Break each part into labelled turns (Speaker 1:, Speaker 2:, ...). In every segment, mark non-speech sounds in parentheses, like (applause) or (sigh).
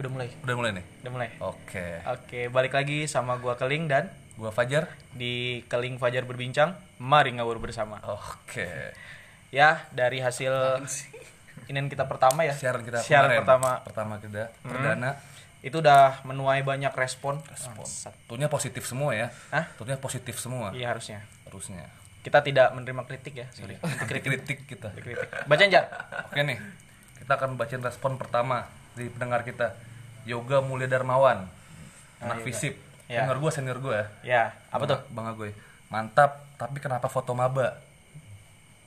Speaker 1: Udah mulai.
Speaker 2: Udah mulai nih?
Speaker 1: Udah mulai.
Speaker 2: Oke.
Speaker 1: Oke, balik lagi sama gua Keling dan
Speaker 2: Gua Fajar.
Speaker 1: di Keling Fajar berbincang. Mari ngawur bersama.
Speaker 2: Oke. (laughs)
Speaker 1: Ya, dari hasil inian kita pertama ya.
Speaker 2: Siaran kita
Speaker 1: Siaran
Speaker 2: kemarin.
Speaker 1: pertama
Speaker 2: Pertama kita perdana.
Speaker 1: itu udah menuai banyak respon.
Speaker 2: Respon. Tentunya positif semua ya.
Speaker 1: Hah?
Speaker 2: Tentunya positif semua.
Speaker 1: Iya harusnya.
Speaker 2: Harusnya.
Speaker 1: Kita tidak menerima kritik ya, sorry.
Speaker 2: Kritik kritik kita.
Speaker 1: Kritik. Baca aja.
Speaker 2: Oke nih. Kita akan bacain respon pertama dari pendengar kita. Yoga Mulia Darmawan. Anak
Speaker 1: Yoga.
Speaker 2: fisip.
Speaker 1: Ya.
Speaker 2: Senior gua, senior gua ya.
Speaker 1: Ya, apa tuh?
Speaker 2: Bang Agoy. Mantap, tapi kenapa foto maba?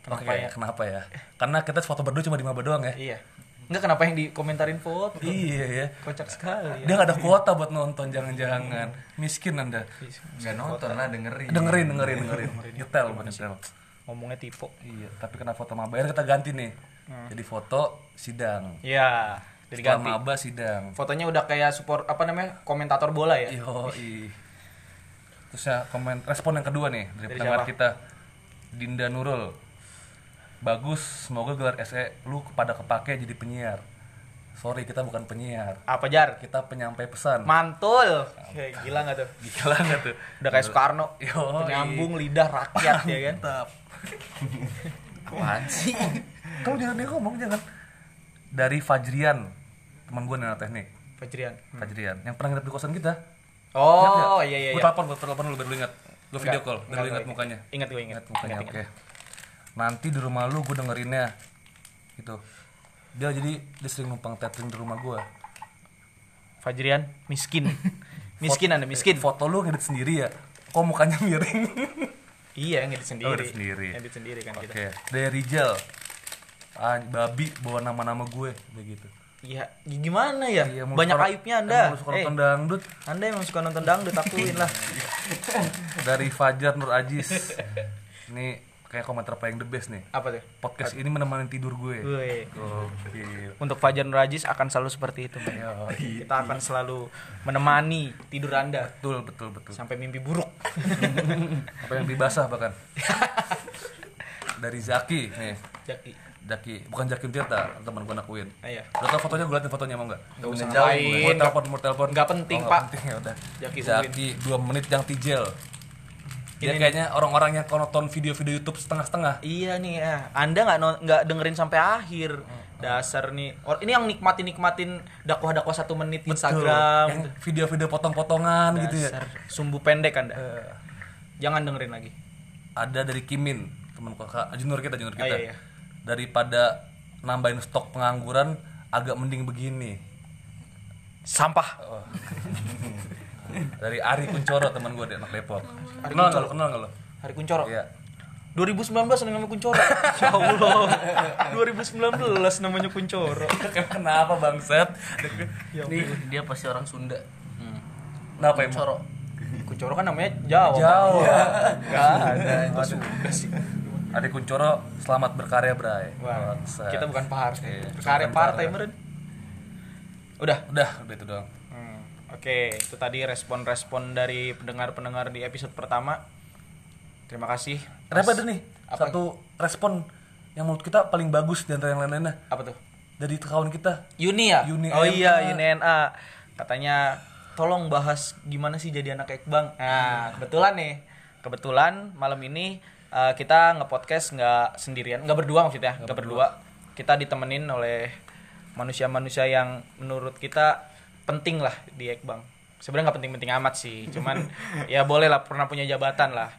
Speaker 1: Kenapa
Speaker 2: Oke,
Speaker 1: ya?
Speaker 2: kenapa ya? Karena kita foto berdua cuma di maba doang ya.
Speaker 1: Iya. Enggak kenapa yang dikomentarin foto?
Speaker 2: iya ya.
Speaker 1: Kocak sekali.
Speaker 2: Dia gak ada kuota buat nonton, jangan-jangan. Miskin anda.
Speaker 3: nggak nonton lah dengerin
Speaker 2: Dengerin, dengerin, dengerin. Nyetel, nyetel.
Speaker 1: Ngomongnya tipe.
Speaker 2: Iya, tapi kena foto maba. Akhirnya kita ganti nih. Jadi foto sidang.
Speaker 1: Iya,
Speaker 2: Setelah maba sidang.
Speaker 1: Fotonya udah kayak support apa namanya? komentator bola ya.
Speaker 2: Yo, Terus ya komen respon yang kedua nih dari,
Speaker 1: Dari
Speaker 2: pendengar
Speaker 1: siapa?
Speaker 2: kita Dinda Nurul. Bagus, semoga gelar SE lu kepada kepake jadi penyiar. Sorry, kita bukan penyiar.
Speaker 1: Apa jar?
Speaker 2: Kita penyampai pesan.
Speaker 1: Mantul. Kayak gila nggak tuh?
Speaker 2: Gila nggak tuh?
Speaker 1: Udah kayak Soekarno. (laughs)
Speaker 2: Yo,
Speaker 1: Nyambung lidah rakyat ya kan.
Speaker 2: Mantap. (laughs)
Speaker 3: apaan sih
Speaker 2: Kamu jangan dia ngomong jangan. Dari Fajrian, teman gue nana teknik.
Speaker 1: Fajrian.
Speaker 2: Fajrian, yang pernah nginep di kosan kita.
Speaker 1: Oh, iya iya
Speaker 2: Gue
Speaker 1: iya.
Speaker 2: telepon, gue telepon lu biar lu ingat. Gue video call,
Speaker 1: enggak,
Speaker 2: lu ingat mukanya.
Speaker 1: Ingat gue ingat.
Speaker 2: Mukanya, oke. Nanti di rumah lu gue dengerinnya. Gitu. Dia jadi dia sering numpang tethering di rumah gue.
Speaker 1: Fajrian miskin. (laughs) miskin Anda miskin.
Speaker 2: Foto lu ngedit sendiri ya. Kok mukanya miring? (laughs)
Speaker 1: Iya, ngedit sendiri.
Speaker 2: Oh, ngedit sendiri.
Speaker 1: Ngedit sendiri kan
Speaker 2: Oke.
Speaker 1: kita.
Speaker 2: Dari Rijal. Ah, babi bawa nama-nama gue begitu.
Speaker 1: Iya, gimana ya?
Speaker 2: Iya,
Speaker 1: Banyak
Speaker 2: suka-
Speaker 1: aibnya Anda.
Speaker 2: emang suka
Speaker 1: Eh,
Speaker 2: nonton dangdut.
Speaker 1: Anda emang suka nonton dangdut, akuin lah. (laughs)
Speaker 2: Dari Fajar Nur Ajis. Ini kayak komentar paling the best nih.
Speaker 1: Apa tuh?
Speaker 2: Podcast ini menemani tidur gue.
Speaker 1: Woi.
Speaker 2: Gokil.
Speaker 1: Untuk Fajar Nurajis akan selalu seperti itu.
Speaker 2: Yo,
Speaker 1: Kita akan selalu menemani tidur Anda
Speaker 2: betul betul betul.
Speaker 1: sampai mimpi buruk. (laughs)
Speaker 2: Apa yang dibasah bahkan. (laughs) Dari Zaki nih.
Speaker 1: Jaki.
Speaker 2: Bukan Zaki Tirta, teman gue nakuin.
Speaker 1: Ah, iya.
Speaker 2: Udah tau fotonya gue liatin fotonya mau nggak?
Speaker 1: Gak usah
Speaker 3: jauh.
Speaker 2: Mau telepon, mau telepon.
Speaker 1: Nggak penting,
Speaker 2: Oh,
Speaker 1: Pak.
Speaker 2: penting ya udah.
Speaker 1: Zaki
Speaker 2: Zaki, dua menit yang tijel. Dia
Speaker 1: Ini
Speaker 2: kayaknya orang-orang yang kalau nonton video-video YouTube setengah-setengah.
Speaker 1: Iya nih ya. Anda nggak nggak dengerin sampai akhir. Dasar nih. Or, ini yang nikmatin nikmatin dakwah-dakwah satu menit di Instagram.
Speaker 2: Yang video-video potong-potongan gitu ya.
Speaker 1: Sumbu pendek Anda. Jangan dengerin lagi.
Speaker 2: Ada dari Kimin, teman kakak, junior kita, junior kita.
Speaker 1: iya, iya.
Speaker 2: Daripada nambahin stok pengangguran, agak mending begini.
Speaker 1: Sampah.
Speaker 2: Oh. (laughs) dari Ari Kuncoro teman gue di anak Depok. Kenal nggak lo? Kenal nggak lo?
Speaker 1: Hari Kuncoro.
Speaker 2: Iya.
Speaker 1: 2019 ada namanya Kuncoro. (laughs) Ya Allah. 2019 namanya Kuncoro. (laughs)
Speaker 2: Kenapa bangset?
Speaker 3: ini dia pasti orang Sunda
Speaker 2: Kenapa emang?
Speaker 3: coro
Speaker 1: Kuncoro kan namanya Jawa.
Speaker 2: Jauh.
Speaker 1: Enggak ada. Itu sudah sih.
Speaker 2: Ari Kuncoro selamat berkarya, Bray.
Speaker 1: Wah, kita bukan partai.
Speaker 2: Iya,
Speaker 1: Berkarya partai
Speaker 2: partai.
Speaker 1: meren. Udah.
Speaker 2: Udah, udah itu doang.
Speaker 1: Hmm, Oke, itu tadi respon-respon dari pendengar-pendengar di episode pertama. Terima kasih.
Speaker 2: Kenapa ada nih?
Speaker 1: Apa?
Speaker 2: Satu respon yang menurut kita paling bagus di antara yang lain-lainnya
Speaker 1: Apa tuh?
Speaker 2: dari kawan kita.
Speaker 1: Uni ya?
Speaker 2: Uni
Speaker 1: oh iya, Uni NA. Katanya tolong bahas gimana sih jadi anak ekbang. Nah, kebetulan nih. Kebetulan malam ini uh, kita nge-podcast nggak sendirian, nggak berdua maksudnya, nggak berdua. Kita ditemenin oleh manusia-manusia yang menurut kita penting lah di ekbang. Sebenarnya nggak penting-penting amat sih, cuman (laughs) ya boleh lah pernah punya jabatan lah.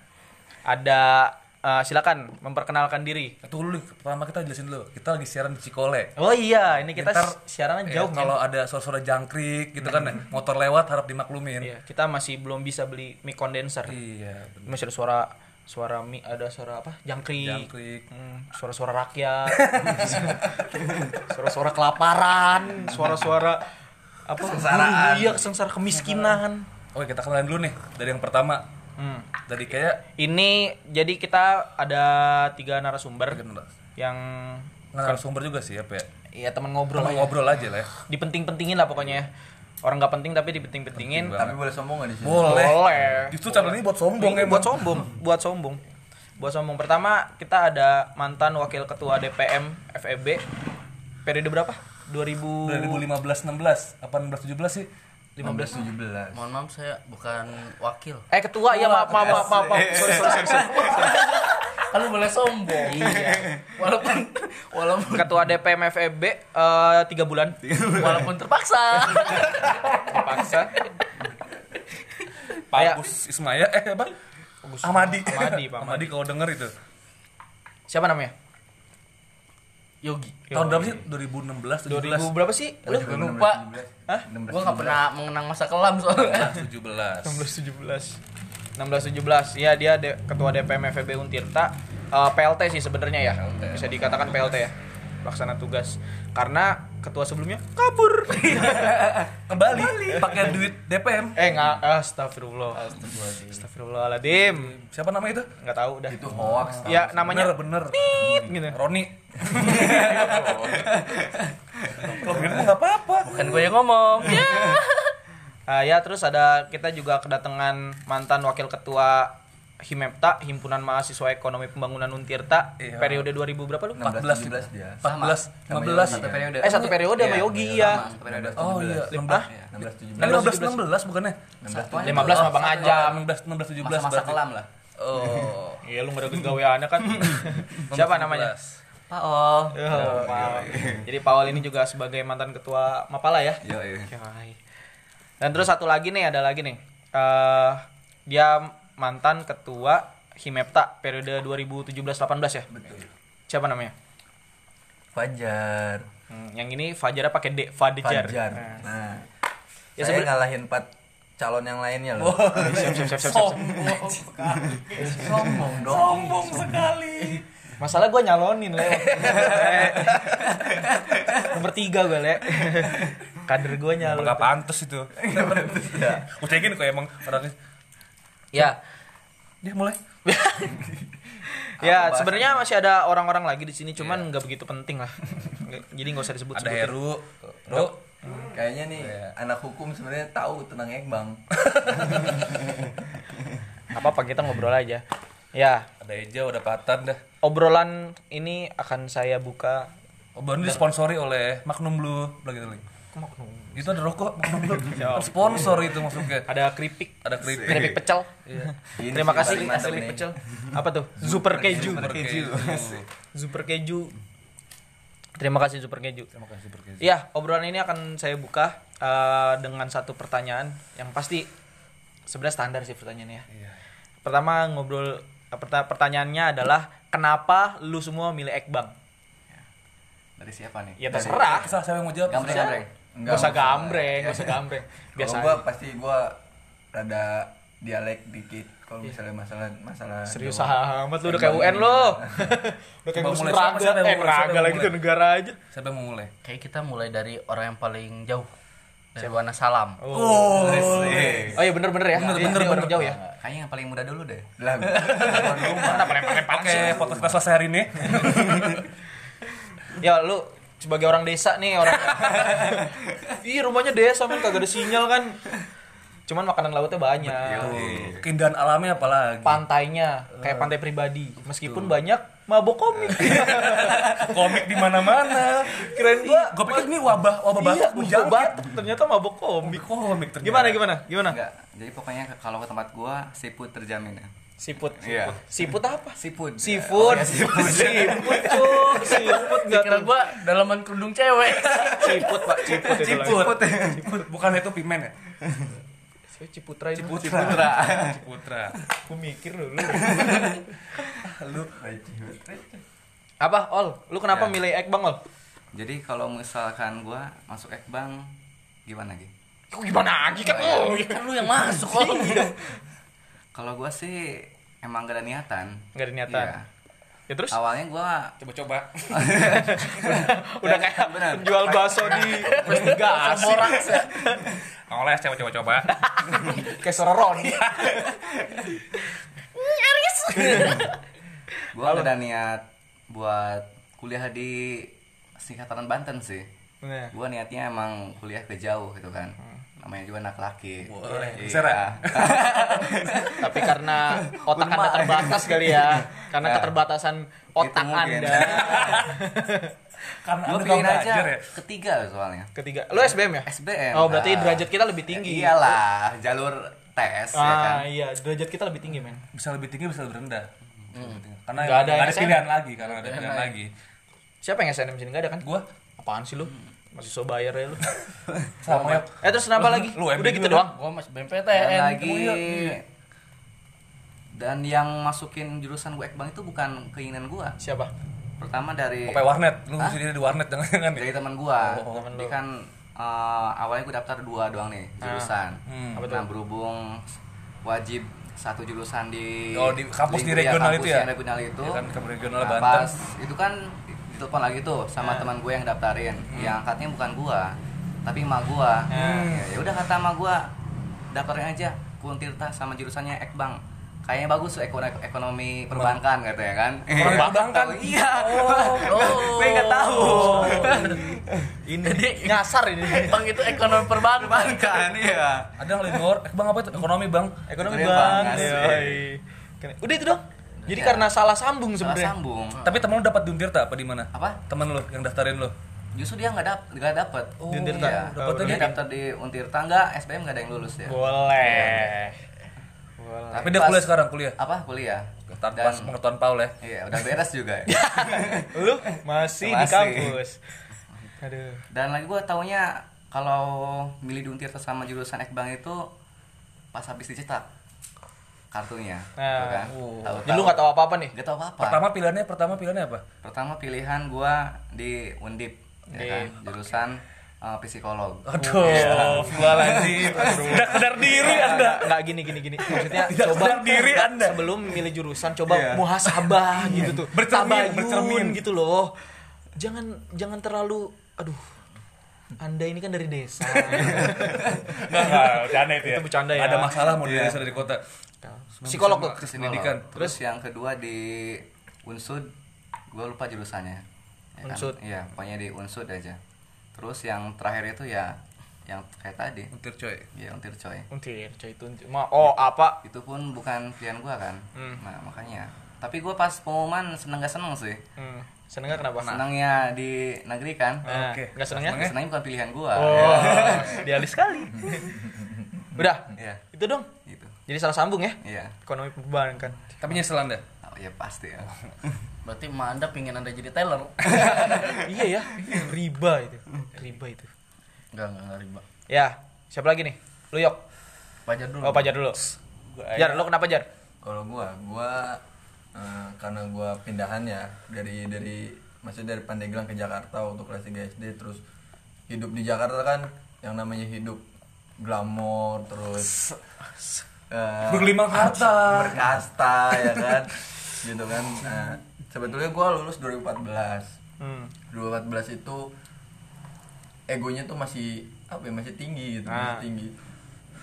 Speaker 1: Ada uh, silakan memperkenalkan diri.
Speaker 2: Itu dulu pertama kita jelasin dulu. Kita lagi siaran di Cikole.
Speaker 1: Oh iya, ini kita
Speaker 2: Ntar,
Speaker 1: siarannya
Speaker 2: eh,
Speaker 1: jauh men.
Speaker 2: kalau ada suara-suara jangkrik gitu kan, motor lewat harap dimaklumin.
Speaker 1: Iya, kita masih belum bisa beli mic condenser.
Speaker 2: Iya, bener.
Speaker 1: Masih ada suara suara mic, ada suara apa? Jangkrik.
Speaker 2: Jangkrik.
Speaker 1: Hmm, suara-suara rakyat. (laughs) suara-suara kelaparan, suara-suara apa?
Speaker 2: Kesengsaraan.
Speaker 1: Iya, kesengsara kemiskinan.
Speaker 2: Oke, kita kenalin dulu nih dari yang pertama.
Speaker 1: Hmm.
Speaker 2: Tadi kayak
Speaker 1: Ini jadi kita ada tiga narasumber yang
Speaker 2: nggak sumber juga sih apa ya?
Speaker 1: ya teman ngobrol
Speaker 2: Cuma
Speaker 1: aja.
Speaker 2: ngobrol aja lah ya.
Speaker 1: Dipenting-penting-penting lah pokoknya. ya. Orang nggak penting tapi dipenting-pentingin.
Speaker 2: Penting
Speaker 3: tapi boleh sombong gak di sini
Speaker 2: Boleh.
Speaker 1: Boleh.
Speaker 2: Justru channel ini buat sombong
Speaker 1: Ini
Speaker 2: emang.
Speaker 1: buat sombong, buat sombong. Buat sombong. Pertama kita ada mantan wakil ketua DPM FEB periode berapa? 2000
Speaker 2: 2015 16 18 17 sih
Speaker 1: 15
Speaker 3: Mohon maaf saya bukan wakil.
Speaker 1: Eh ketua ya maaf maaf maaf maaf. maaf. Sorry sorry sorry. sorry.
Speaker 3: Kalau boleh sombong.
Speaker 1: Iya.
Speaker 3: Walaupun walaupun
Speaker 1: Ketua DPM FEB eh, tiga bulan
Speaker 3: walaupun terpaksa.
Speaker 1: dipaksa.
Speaker 2: Pak
Speaker 1: Kayak-
Speaker 2: Agus Ismaya eh apa Amadi
Speaker 1: Amadi, Pak
Speaker 2: Amadi kalau denger itu
Speaker 1: Siapa namanya?
Speaker 3: Yogi.
Speaker 2: tahun berapa sih 2016 17
Speaker 1: 2000 berapa sih? Lu?
Speaker 3: Gue lupa.
Speaker 1: Hah?
Speaker 3: Gue gak pernah mengenang masa kelam soalnya.
Speaker 2: 17
Speaker 1: 16 17. 16 17. Iya dia de- ketua DPM FEB Untirta. Eh, PLT sih sebenarnya ya. Bisa dikatakan PLT ya. Pelaksana tugas. Karena ketua sebelumnya kabur. (laughs)
Speaker 2: kembali pakai duit DPM
Speaker 1: eh nggak astagfirullah. Astagfirullahaladzim.
Speaker 2: siapa nama itu
Speaker 1: Nggak tahu dah.
Speaker 3: Itu hoax.
Speaker 1: Ya namanya
Speaker 2: bener bener
Speaker 1: Tit, gitu.
Speaker 2: Roni kalau gitu nggak apa-apa
Speaker 3: Kan gue yang ngomong. Ya. (laughs)
Speaker 1: Ah, ya terus ada kita juga kedatangan mantan wakil ketua Himepta Himpunan Mahasiswa Ekonomi Pembangunan Untirta
Speaker 2: Iya.
Speaker 1: periode 2000 berapa lu?
Speaker 2: 14
Speaker 4: 17 dia.
Speaker 2: 14
Speaker 4: Sama
Speaker 2: 15
Speaker 3: Satu periode.
Speaker 1: Eh satu periode sama Yogi ya.
Speaker 3: Sama, satu periode.
Speaker 2: oh iya
Speaker 1: Hah?
Speaker 4: 16
Speaker 2: Nah,
Speaker 4: 17.
Speaker 2: 15 16 bukannya
Speaker 4: 16
Speaker 1: 15 sama Bang Ajam.
Speaker 2: 16 16 17
Speaker 3: Masa-masa
Speaker 2: berarti.
Speaker 3: kelam lah.
Speaker 2: oh
Speaker 1: Iya lu nggak ada kegaweannya kan. (laughs) Siapa namanya?
Speaker 3: Pak Oh.
Speaker 1: Oh, Paul. Jadi Paul ini juga sebagai mantan ketua Mapala ya.
Speaker 4: Yo, iya.
Speaker 1: Yoi. Dan terus satu lagi nih, ada lagi nih. Eh dia mantan ketua Himepta periode 2017-18 ya.
Speaker 4: Betul.
Speaker 1: Siapa namanya?
Speaker 4: Fajar.
Speaker 1: Hmm, yang ini Fajarnya pakai D, Fajar.
Speaker 4: Fajar.
Speaker 1: Nah,
Speaker 4: Nah,
Speaker 1: Ya,
Speaker 4: saya
Speaker 1: seben-
Speaker 4: ngalahin 4 calon yang lainnya loh.
Speaker 1: siap, siap, siap, siap, siap. (laughs)
Speaker 4: Sombong dong.
Speaker 2: sombong sekali
Speaker 1: Masalah gue nyalonin le. (laughs) Nomor tiga gue le. Kader gue nyalon.
Speaker 2: nggak pantas itu gue cekin kok emang orangnya
Speaker 1: Ya,
Speaker 2: dia mulai (laughs)
Speaker 1: ya sebenarnya masih ada orang-orang lagi di sini, cuman nggak begitu penting lah. Jadi nggak usah disebut.
Speaker 2: ada Heru Ru
Speaker 4: Kayaknya nih anak hukum sebenarnya tahu tentang Ekbang.
Speaker 1: Apa apa kita ngobrol aja. Ya,
Speaker 2: ada Eja udah Patan dah.
Speaker 1: Obrolan ini akan saya buka.
Speaker 2: Obrolan ini disponsori oleh Magnum Blue. Lagi. Lagi itu ada rokok Magnum Blue. (laughs) Sponsor itu maksudnya.
Speaker 1: Ada keripik,
Speaker 2: ada keripik.
Speaker 1: Keripik pecel. (laughs)
Speaker 4: Ini
Speaker 1: Terima
Speaker 4: sih
Speaker 1: kasih. keripik pecel. Apa tuh? Super keju.
Speaker 2: Super keju.
Speaker 1: Super keju. Terima kasih super keju.
Speaker 2: terima kasih Super keju.
Speaker 1: Iya, obrolan ini akan saya buka eh, dengan satu pertanyaan. Yang pasti sebenarnya standar sih pertanyaannya.
Speaker 2: Iya.
Speaker 1: Pertama ngobrol pertanyaannya adalah kenapa lu semua milih Ekbang?
Speaker 3: Dari siapa nih?
Speaker 1: Ya terserah.
Speaker 2: Terserah siapa yang mau jawab
Speaker 3: Gambreng, gambreng.
Speaker 1: Gak usah gambreng, gak usah gambreng. Biasa
Speaker 4: Kalau gua pasti gua rada dialek dikit kalau misalnya masalah masalah
Speaker 1: Serius
Speaker 4: Jawa.
Speaker 1: amat lu udah kayak UN lo. (laughs) udah kayak
Speaker 2: siapa?
Speaker 1: raga, eh raga lagi tuh negara aja.
Speaker 2: siapa yang mau mulai
Speaker 3: Kayak kita mulai dari orang yang paling jauh. Dari Wana Salam.
Speaker 1: Oh.
Speaker 4: Resik.
Speaker 1: Oh iya bener-bener ya.
Speaker 2: Bener,
Speaker 1: Dia-
Speaker 2: bener,
Speaker 1: dia orang
Speaker 2: bener.
Speaker 1: jauh ya.
Speaker 3: Kayaknya yang paling muda dulu deh.
Speaker 4: Lah, (laughs)
Speaker 1: Mana paling-paling
Speaker 2: oke foto kita selesai hari ini
Speaker 1: Ya lu sebagai orang desa nih orang (laughs) Ih rumahnya desa men kagak ada sinyal kan Cuman makanan lautnya banyak
Speaker 2: keindahan alamnya apalagi
Speaker 1: Pantainya kayak pantai pribadi Meskipun banyak mabok komik (laughs)
Speaker 2: komik di mana-mana
Speaker 1: Keren gua
Speaker 2: gue pikir ini wabah wabah
Speaker 1: Iya,
Speaker 2: batuk
Speaker 1: mabok batuk ternyata mabok komik
Speaker 2: komik ternyata.
Speaker 1: Gimana gimana? Gimana?
Speaker 3: Enggak. Jadi pokoknya ke- kalau ke tempat gua seafood terjamin ya.
Speaker 1: Siput
Speaker 3: Iya.
Speaker 1: Siput apa?
Speaker 3: Seafood.
Speaker 1: Seafood
Speaker 3: Oh, ya.
Speaker 1: Siput (laughs) cuy Siput gak
Speaker 3: Kira
Speaker 1: tuh
Speaker 3: gua dalaman kerudung cewek. (laughs)
Speaker 1: Ciput pak Ciput itu
Speaker 2: Ciput.
Speaker 1: lagi.
Speaker 2: Ciput. bukan itu pimen ya
Speaker 1: Saya Ciputra itu
Speaker 2: Ciputra (laughs) Ciputra
Speaker 1: Aku mikir dulu (laughs)
Speaker 2: lu
Speaker 1: Apa Ol? Lu kenapa
Speaker 3: Ya.
Speaker 1: milih Ekbang Ol?
Speaker 3: Jadi kalau misalkan gua masuk Ekbang gimana gitu?
Speaker 1: Kok gimana lagi kan? Oh, iya.
Speaker 3: Kan lu yang masuk. (laughs) Kalau gua sih emang gak ada niatan.
Speaker 1: Nggak ada niatan.
Speaker 3: Iya.
Speaker 1: Ya terus?
Speaker 3: Awalnya gua
Speaker 2: coba-coba (laughs)
Speaker 1: Udah kayak
Speaker 3: benar.
Speaker 1: penjual bakso di investigasi.
Speaker 2: oleh coba coba coba
Speaker 1: Kayak Sororon. (laughs)
Speaker 3: gua gak ada niat buat kuliah di Singkatan Banten sih.
Speaker 1: Nah.
Speaker 3: Gua niatnya emang kuliah ke jauh gitu kan. Namanya juga anak laki.
Speaker 2: Boleh.
Speaker 3: Iya. (laughs)
Speaker 1: Tapi karena otak Anda terbatas kali ya. Karena
Speaker 3: Ya.
Speaker 1: keterbatasan otak
Speaker 3: Itu.
Speaker 1: Anda. (laughs)
Speaker 2: Karena
Speaker 3: gue pilih
Speaker 2: nggak
Speaker 3: aja
Speaker 2: belajar ya?
Speaker 3: ketiga soalnya
Speaker 1: Ketiga. Lu SBM ya?
Speaker 3: SBM
Speaker 1: Oh, berarti derajat kita lebih tinggi.
Speaker 3: iyalah jalur tes ya kan
Speaker 1: Ah, iya, derajat kita lebih tinggi, men.
Speaker 2: Bisa lebih tinggi, bisa lebih rendah. Karena
Speaker 1: Nggak ada
Speaker 2: ada
Speaker 1: SNM.
Speaker 2: pilihan lagi, karena nggak ada pilihan lagi.
Speaker 1: Siapa yang SNM sini? Enggak ada kan?
Speaker 2: Gua
Speaker 1: Apaan sih lu? Masih so bayar ya lu. (laughs)
Speaker 2: sama ya.
Speaker 1: eh terus kenapa lagi?
Speaker 2: Lu
Speaker 1: Udah gitu doang.
Speaker 5: Gua masih BMPTN.
Speaker 3: lagi
Speaker 2: iya.
Speaker 3: dan yang masukin jurusan gue ekbang itu bukan keinginan gue
Speaker 1: Siapa?
Speaker 3: pertama dari
Speaker 2: Apa warnet? Lu mesti di warnet jangan-jangan ya?
Speaker 3: dari teman gua
Speaker 2: Oh,
Speaker 1: temen
Speaker 3: dia kan eh, awalnya gue daftar dua doang nih jurusan
Speaker 2: Hmm.
Speaker 3: Nah berhubung wajib satu jurusan di
Speaker 2: Oh, di kampus di regional itu ya?
Speaker 3: regional itu
Speaker 2: Iya kan, regional
Speaker 3: Nah,
Speaker 2: Banten.
Speaker 3: pas itu kan ditelepon lagi tuh sama
Speaker 1: Ah.
Speaker 3: teman gue yang daftarin
Speaker 2: Hmm.
Speaker 3: yang angkatnya bukan gua tapi emak gua
Speaker 1: Ah.
Speaker 3: ya ya udah kata emak gua daftarin aja Kuntirta sama jurusannya Ekbang kayaknya bagus tuh ekonomi, ekonomi perbankan katanya kan
Speaker 2: Ekonomi perbankan?
Speaker 3: iya
Speaker 5: Oh. (laughs)
Speaker 3: gue nggak tahu
Speaker 1: Ini nyasar ini.
Speaker 5: Bang itu ekonomi perbankan.
Speaker 3: perbankan iya
Speaker 2: Ada yang lain luar, eh bang apa itu? Ekonomi bang.
Speaker 1: Ekonomi
Speaker 3: Ekonomi
Speaker 1: bang.
Speaker 3: bang.
Speaker 1: Udah itu dong. Jadi
Speaker 3: Ya.
Speaker 1: karena salah sambung
Speaker 3: salah
Speaker 1: sebenarnya.
Speaker 3: sambung
Speaker 2: Tapi temen lu dapat di Untirta apa di mana?
Speaker 3: apa
Speaker 2: Temen lu yang daftarin lu.
Speaker 3: justru dia nggak dap nggak dapet
Speaker 1: Di Untirta?
Speaker 3: iya.
Speaker 2: Dapet
Speaker 3: dia daftar di Untirta nggak SBM nggak ada yang lulus ya
Speaker 1: Boleh. Boleh.
Speaker 2: Tapi dia kuliah sekarang kuliah.
Speaker 3: apa kuliah
Speaker 2: Tanpa
Speaker 3: dan
Speaker 2: pengetahuan Paul ya.
Speaker 3: iya udah beres juga ya. (laughs)
Speaker 1: Lu masih di
Speaker 3: Masih.
Speaker 1: kampus. Aduh.
Speaker 3: dan lagi gue taunya kalau milih di Untirta sama jurusan Ekbang itu pas habis dicetak kartunya
Speaker 1: Nah,
Speaker 3: kan
Speaker 2: oh.
Speaker 3: tahu
Speaker 1: Jadi lu nggak tahu apa-apa nih?
Speaker 3: nggak tahu apa apa
Speaker 2: Pertama pilihannya pertama pilihannya apa?
Speaker 3: pertama pilihan gua di Undip ya
Speaker 1: Undip.
Speaker 3: kan jurusan uh, psikolog
Speaker 2: Aduh, Astagfirullahaladzim. (laughs) Tidak sadar diri Anda.
Speaker 1: Enggak, gini gini gini. Maksudnya
Speaker 2: Tidak
Speaker 1: coba
Speaker 2: sadar diri Anda.
Speaker 1: sebelum milih jurusan coba
Speaker 3: Iya.
Speaker 1: muhasabah gitu tuh.
Speaker 2: Bercermin,
Speaker 1: Tabayun
Speaker 2: bercermin.
Speaker 1: gitu loh. Jangan jangan terlalu aduh. Anda ini kan dari desa. (laughs)
Speaker 2: Enggak, enggak, bercanda itu ya.
Speaker 1: Itu bercanda ya.
Speaker 2: Ada masalah mau dari
Speaker 3: Iya.
Speaker 2: desa dari kota.
Speaker 1: Psikolog tuh.
Speaker 2: Pendidikan.
Speaker 3: terus yang kedua di Unsud gua lupa jurusannya Ya kan?
Speaker 1: Unsud.
Speaker 3: iya pokoknya di Unsud aja terus yang terakhir itu ya yang kayak tadi
Speaker 2: Untir coy.
Speaker 3: ya Untir coy
Speaker 1: Untir, coy itu. untir. Ma, oh, apa?
Speaker 3: itu pun bukan pilihan gua kan
Speaker 1: Hmm.
Speaker 3: nah makanya tapi gua pas pengumuman seneng gak seneng sih
Speaker 1: Hmm. Seneng nggak kenapa?
Speaker 3: senangnya di negeri kan
Speaker 1: Nah,
Speaker 2: Oke.
Speaker 1: Enggak senengnya?
Speaker 2: Senengnya?
Speaker 3: senangnya bukan pilihan gua
Speaker 1: Oh, (laughs) idealis sekali. (laughs) Udah.
Speaker 3: Iya.
Speaker 1: Itu dong. Jadi salah sambung ya.
Speaker 3: iya
Speaker 1: Ekonomi perbankan.
Speaker 2: Tapi nyesel Anda.
Speaker 3: oh, ya pasti ya
Speaker 5: Berarti emak Anda pingin Anda jadi teller. (laughs)
Speaker 1: iya ya. Riba itu. Riba itu.
Speaker 5: Enggak, enggak, enggak riba.
Speaker 1: Ya, siapa lagi nih? Lu Yok.
Speaker 5: Pajar dulu.
Speaker 1: Oh, Pajar dulu. Jar, lu kenapa Jar?
Speaker 4: Kalau gua, gua eh, karena gua pindahan ya dari dari maksudnya dari Pandeglang ke Jakarta untuk kelas 3 SD terus hidup di Jakarta kan yang namanya hidup glamor terus eh,
Speaker 2: Bergelimang harta.
Speaker 4: berkasta ya kan (laughs) gitu kan nah, sebetulnya gua lulus 2014
Speaker 1: Hmm.
Speaker 4: 2014 itu egonya tuh masih apa ya masih tinggi gitu
Speaker 1: Ah.
Speaker 4: masih tinggi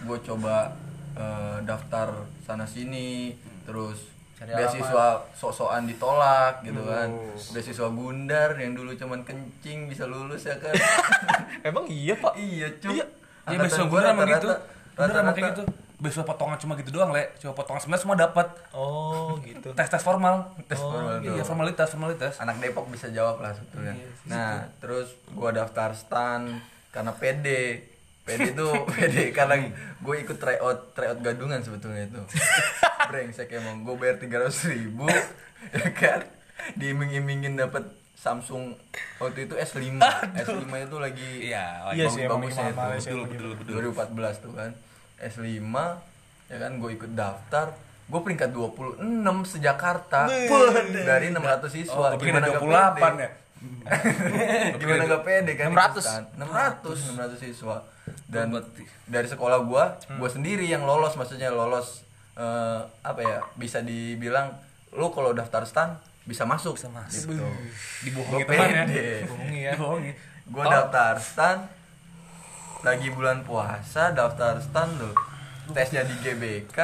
Speaker 4: gue coba eh, daftar sana sini terus
Speaker 5: Cari
Speaker 4: beasiswa sok-sokan ditolak gitu kan
Speaker 1: Oh.
Speaker 4: beasiswa bundar yang dulu cuman kencing bisa lulus ya kan (laughs)
Speaker 1: Emang iya, Pak?
Speaker 4: iya cuy
Speaker 1: Iya.
Speaker 2: Iya besok gue emang gitu. Bener emang kayak gitu. Besok potongan cuma gitu doang, Le. Cuma potongan sebenarnya semua dapat.
Speaker 1: Oh, gitu.
Speaker 2: Tes-tes formal.
Speaker 4: tes formal
Speaker 2: Iya,
Speaker 4: doang.
Speaker 2: formalitas, formalitas.
Speaker 4: anak Depok bisa jawab lah sebetulnya.
Speaker 1: Iya,
Speaker 4: nah, terus gua daftar stan karena PD. PD tuh (laughs) PD karena gue ikut tryout tryout gadungan sebetulnya itu. (laughs) Brengsek emang gue bayar tiga ribu (laughs) ya kan diiming-imingin dapat Samsung waktu itu S5 S5 itu lagi
Speaker 2: Iya,
Speaker 1: Iya sih, emang
Speaker 4: bagus-bagusnya
Speaker 1: mahal-mahal
Speaker 4: itu
Speaker 1: sih,
Speaker 2: Betul, betul, betul.
Speaker 4: 2014 tuh kan S5 ya kan gue ikut daftar gue peringkat 26 sejakarta dari 600 siswa
Speaker 2: Oh, gue
Speaker 4: nggak
Speaker 2: 28
Speaker 4: pede?
Speaker 2: ya. (laughs)
Speaker 4: gimana gak pede kan
Speaker 1: 600.
Speaker 4: ikutan? 600 600 siswa dan dari sekolah gua
Speaker 1: Hmm.
Speaker 4: gua sendiri yang lolos maksudnya lolos eh, apa ya bisa dibilang lu kalau daftar stan bisa masuk bisa
Speaker 2: masuk.
Speaker 4: gitu.
Speaker 2: Dibohongi
Speaker 4: Gua
Speaker 2: teman ya.
Speaker 4: pede.
Speaker 1: Bohongi ya.
Speaker 2: Dibohongi.
Speaker 4: gua daftar stan lagi bulan puasa daftar stan tuh tesnya di GBK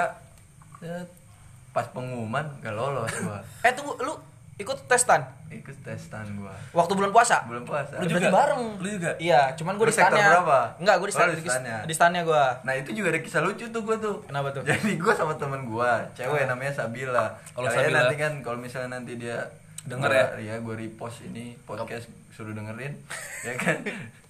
Speaker 4: pas pengumuman gak lolos gua (laughs)
Speaker 1: Eh, tunggu, lu ikut testan
Speaker 4: ikut tes stan gua
Speaker 1: waktu bulan puasa?
Speaker 4: bulan puasa
Speaker 2: Lu
Speaker 1: Berarti
Speaker 2: juga?
Speaker 1: bareng.
Speaker 2: Lu juga?
Speaker 1: Iya, cuman gue
Speaker 4: Lu
Speaker 1: di
Speaker 4: sektor
Speaker 1: stannya.
Speaker 4: berapa?
Speaker 1: Enggak, gue di
Speaker 4: Oh,
Speaker 1: stan
Speaker 4: di stannya.
Speaker 1: di stannya gue.
Speaker 4: Nah itu juga ada kisah lucu tuh gue tuh.
Speaker 1: Kenapa tuh?
Speaker 4: Jadi gue sama temen gue, cewek namanya Sabila.
Speaker 2: Kalau Sabila.
Speaker 4: nanti kan kalau misalnya nanti dia
Speaker 2: Denger
Speaker 4: Gua-
Speaker 2: ya?
Speaker 4: Iya, gue repost ini podcast suruh dengerin, (laughs) ya kan.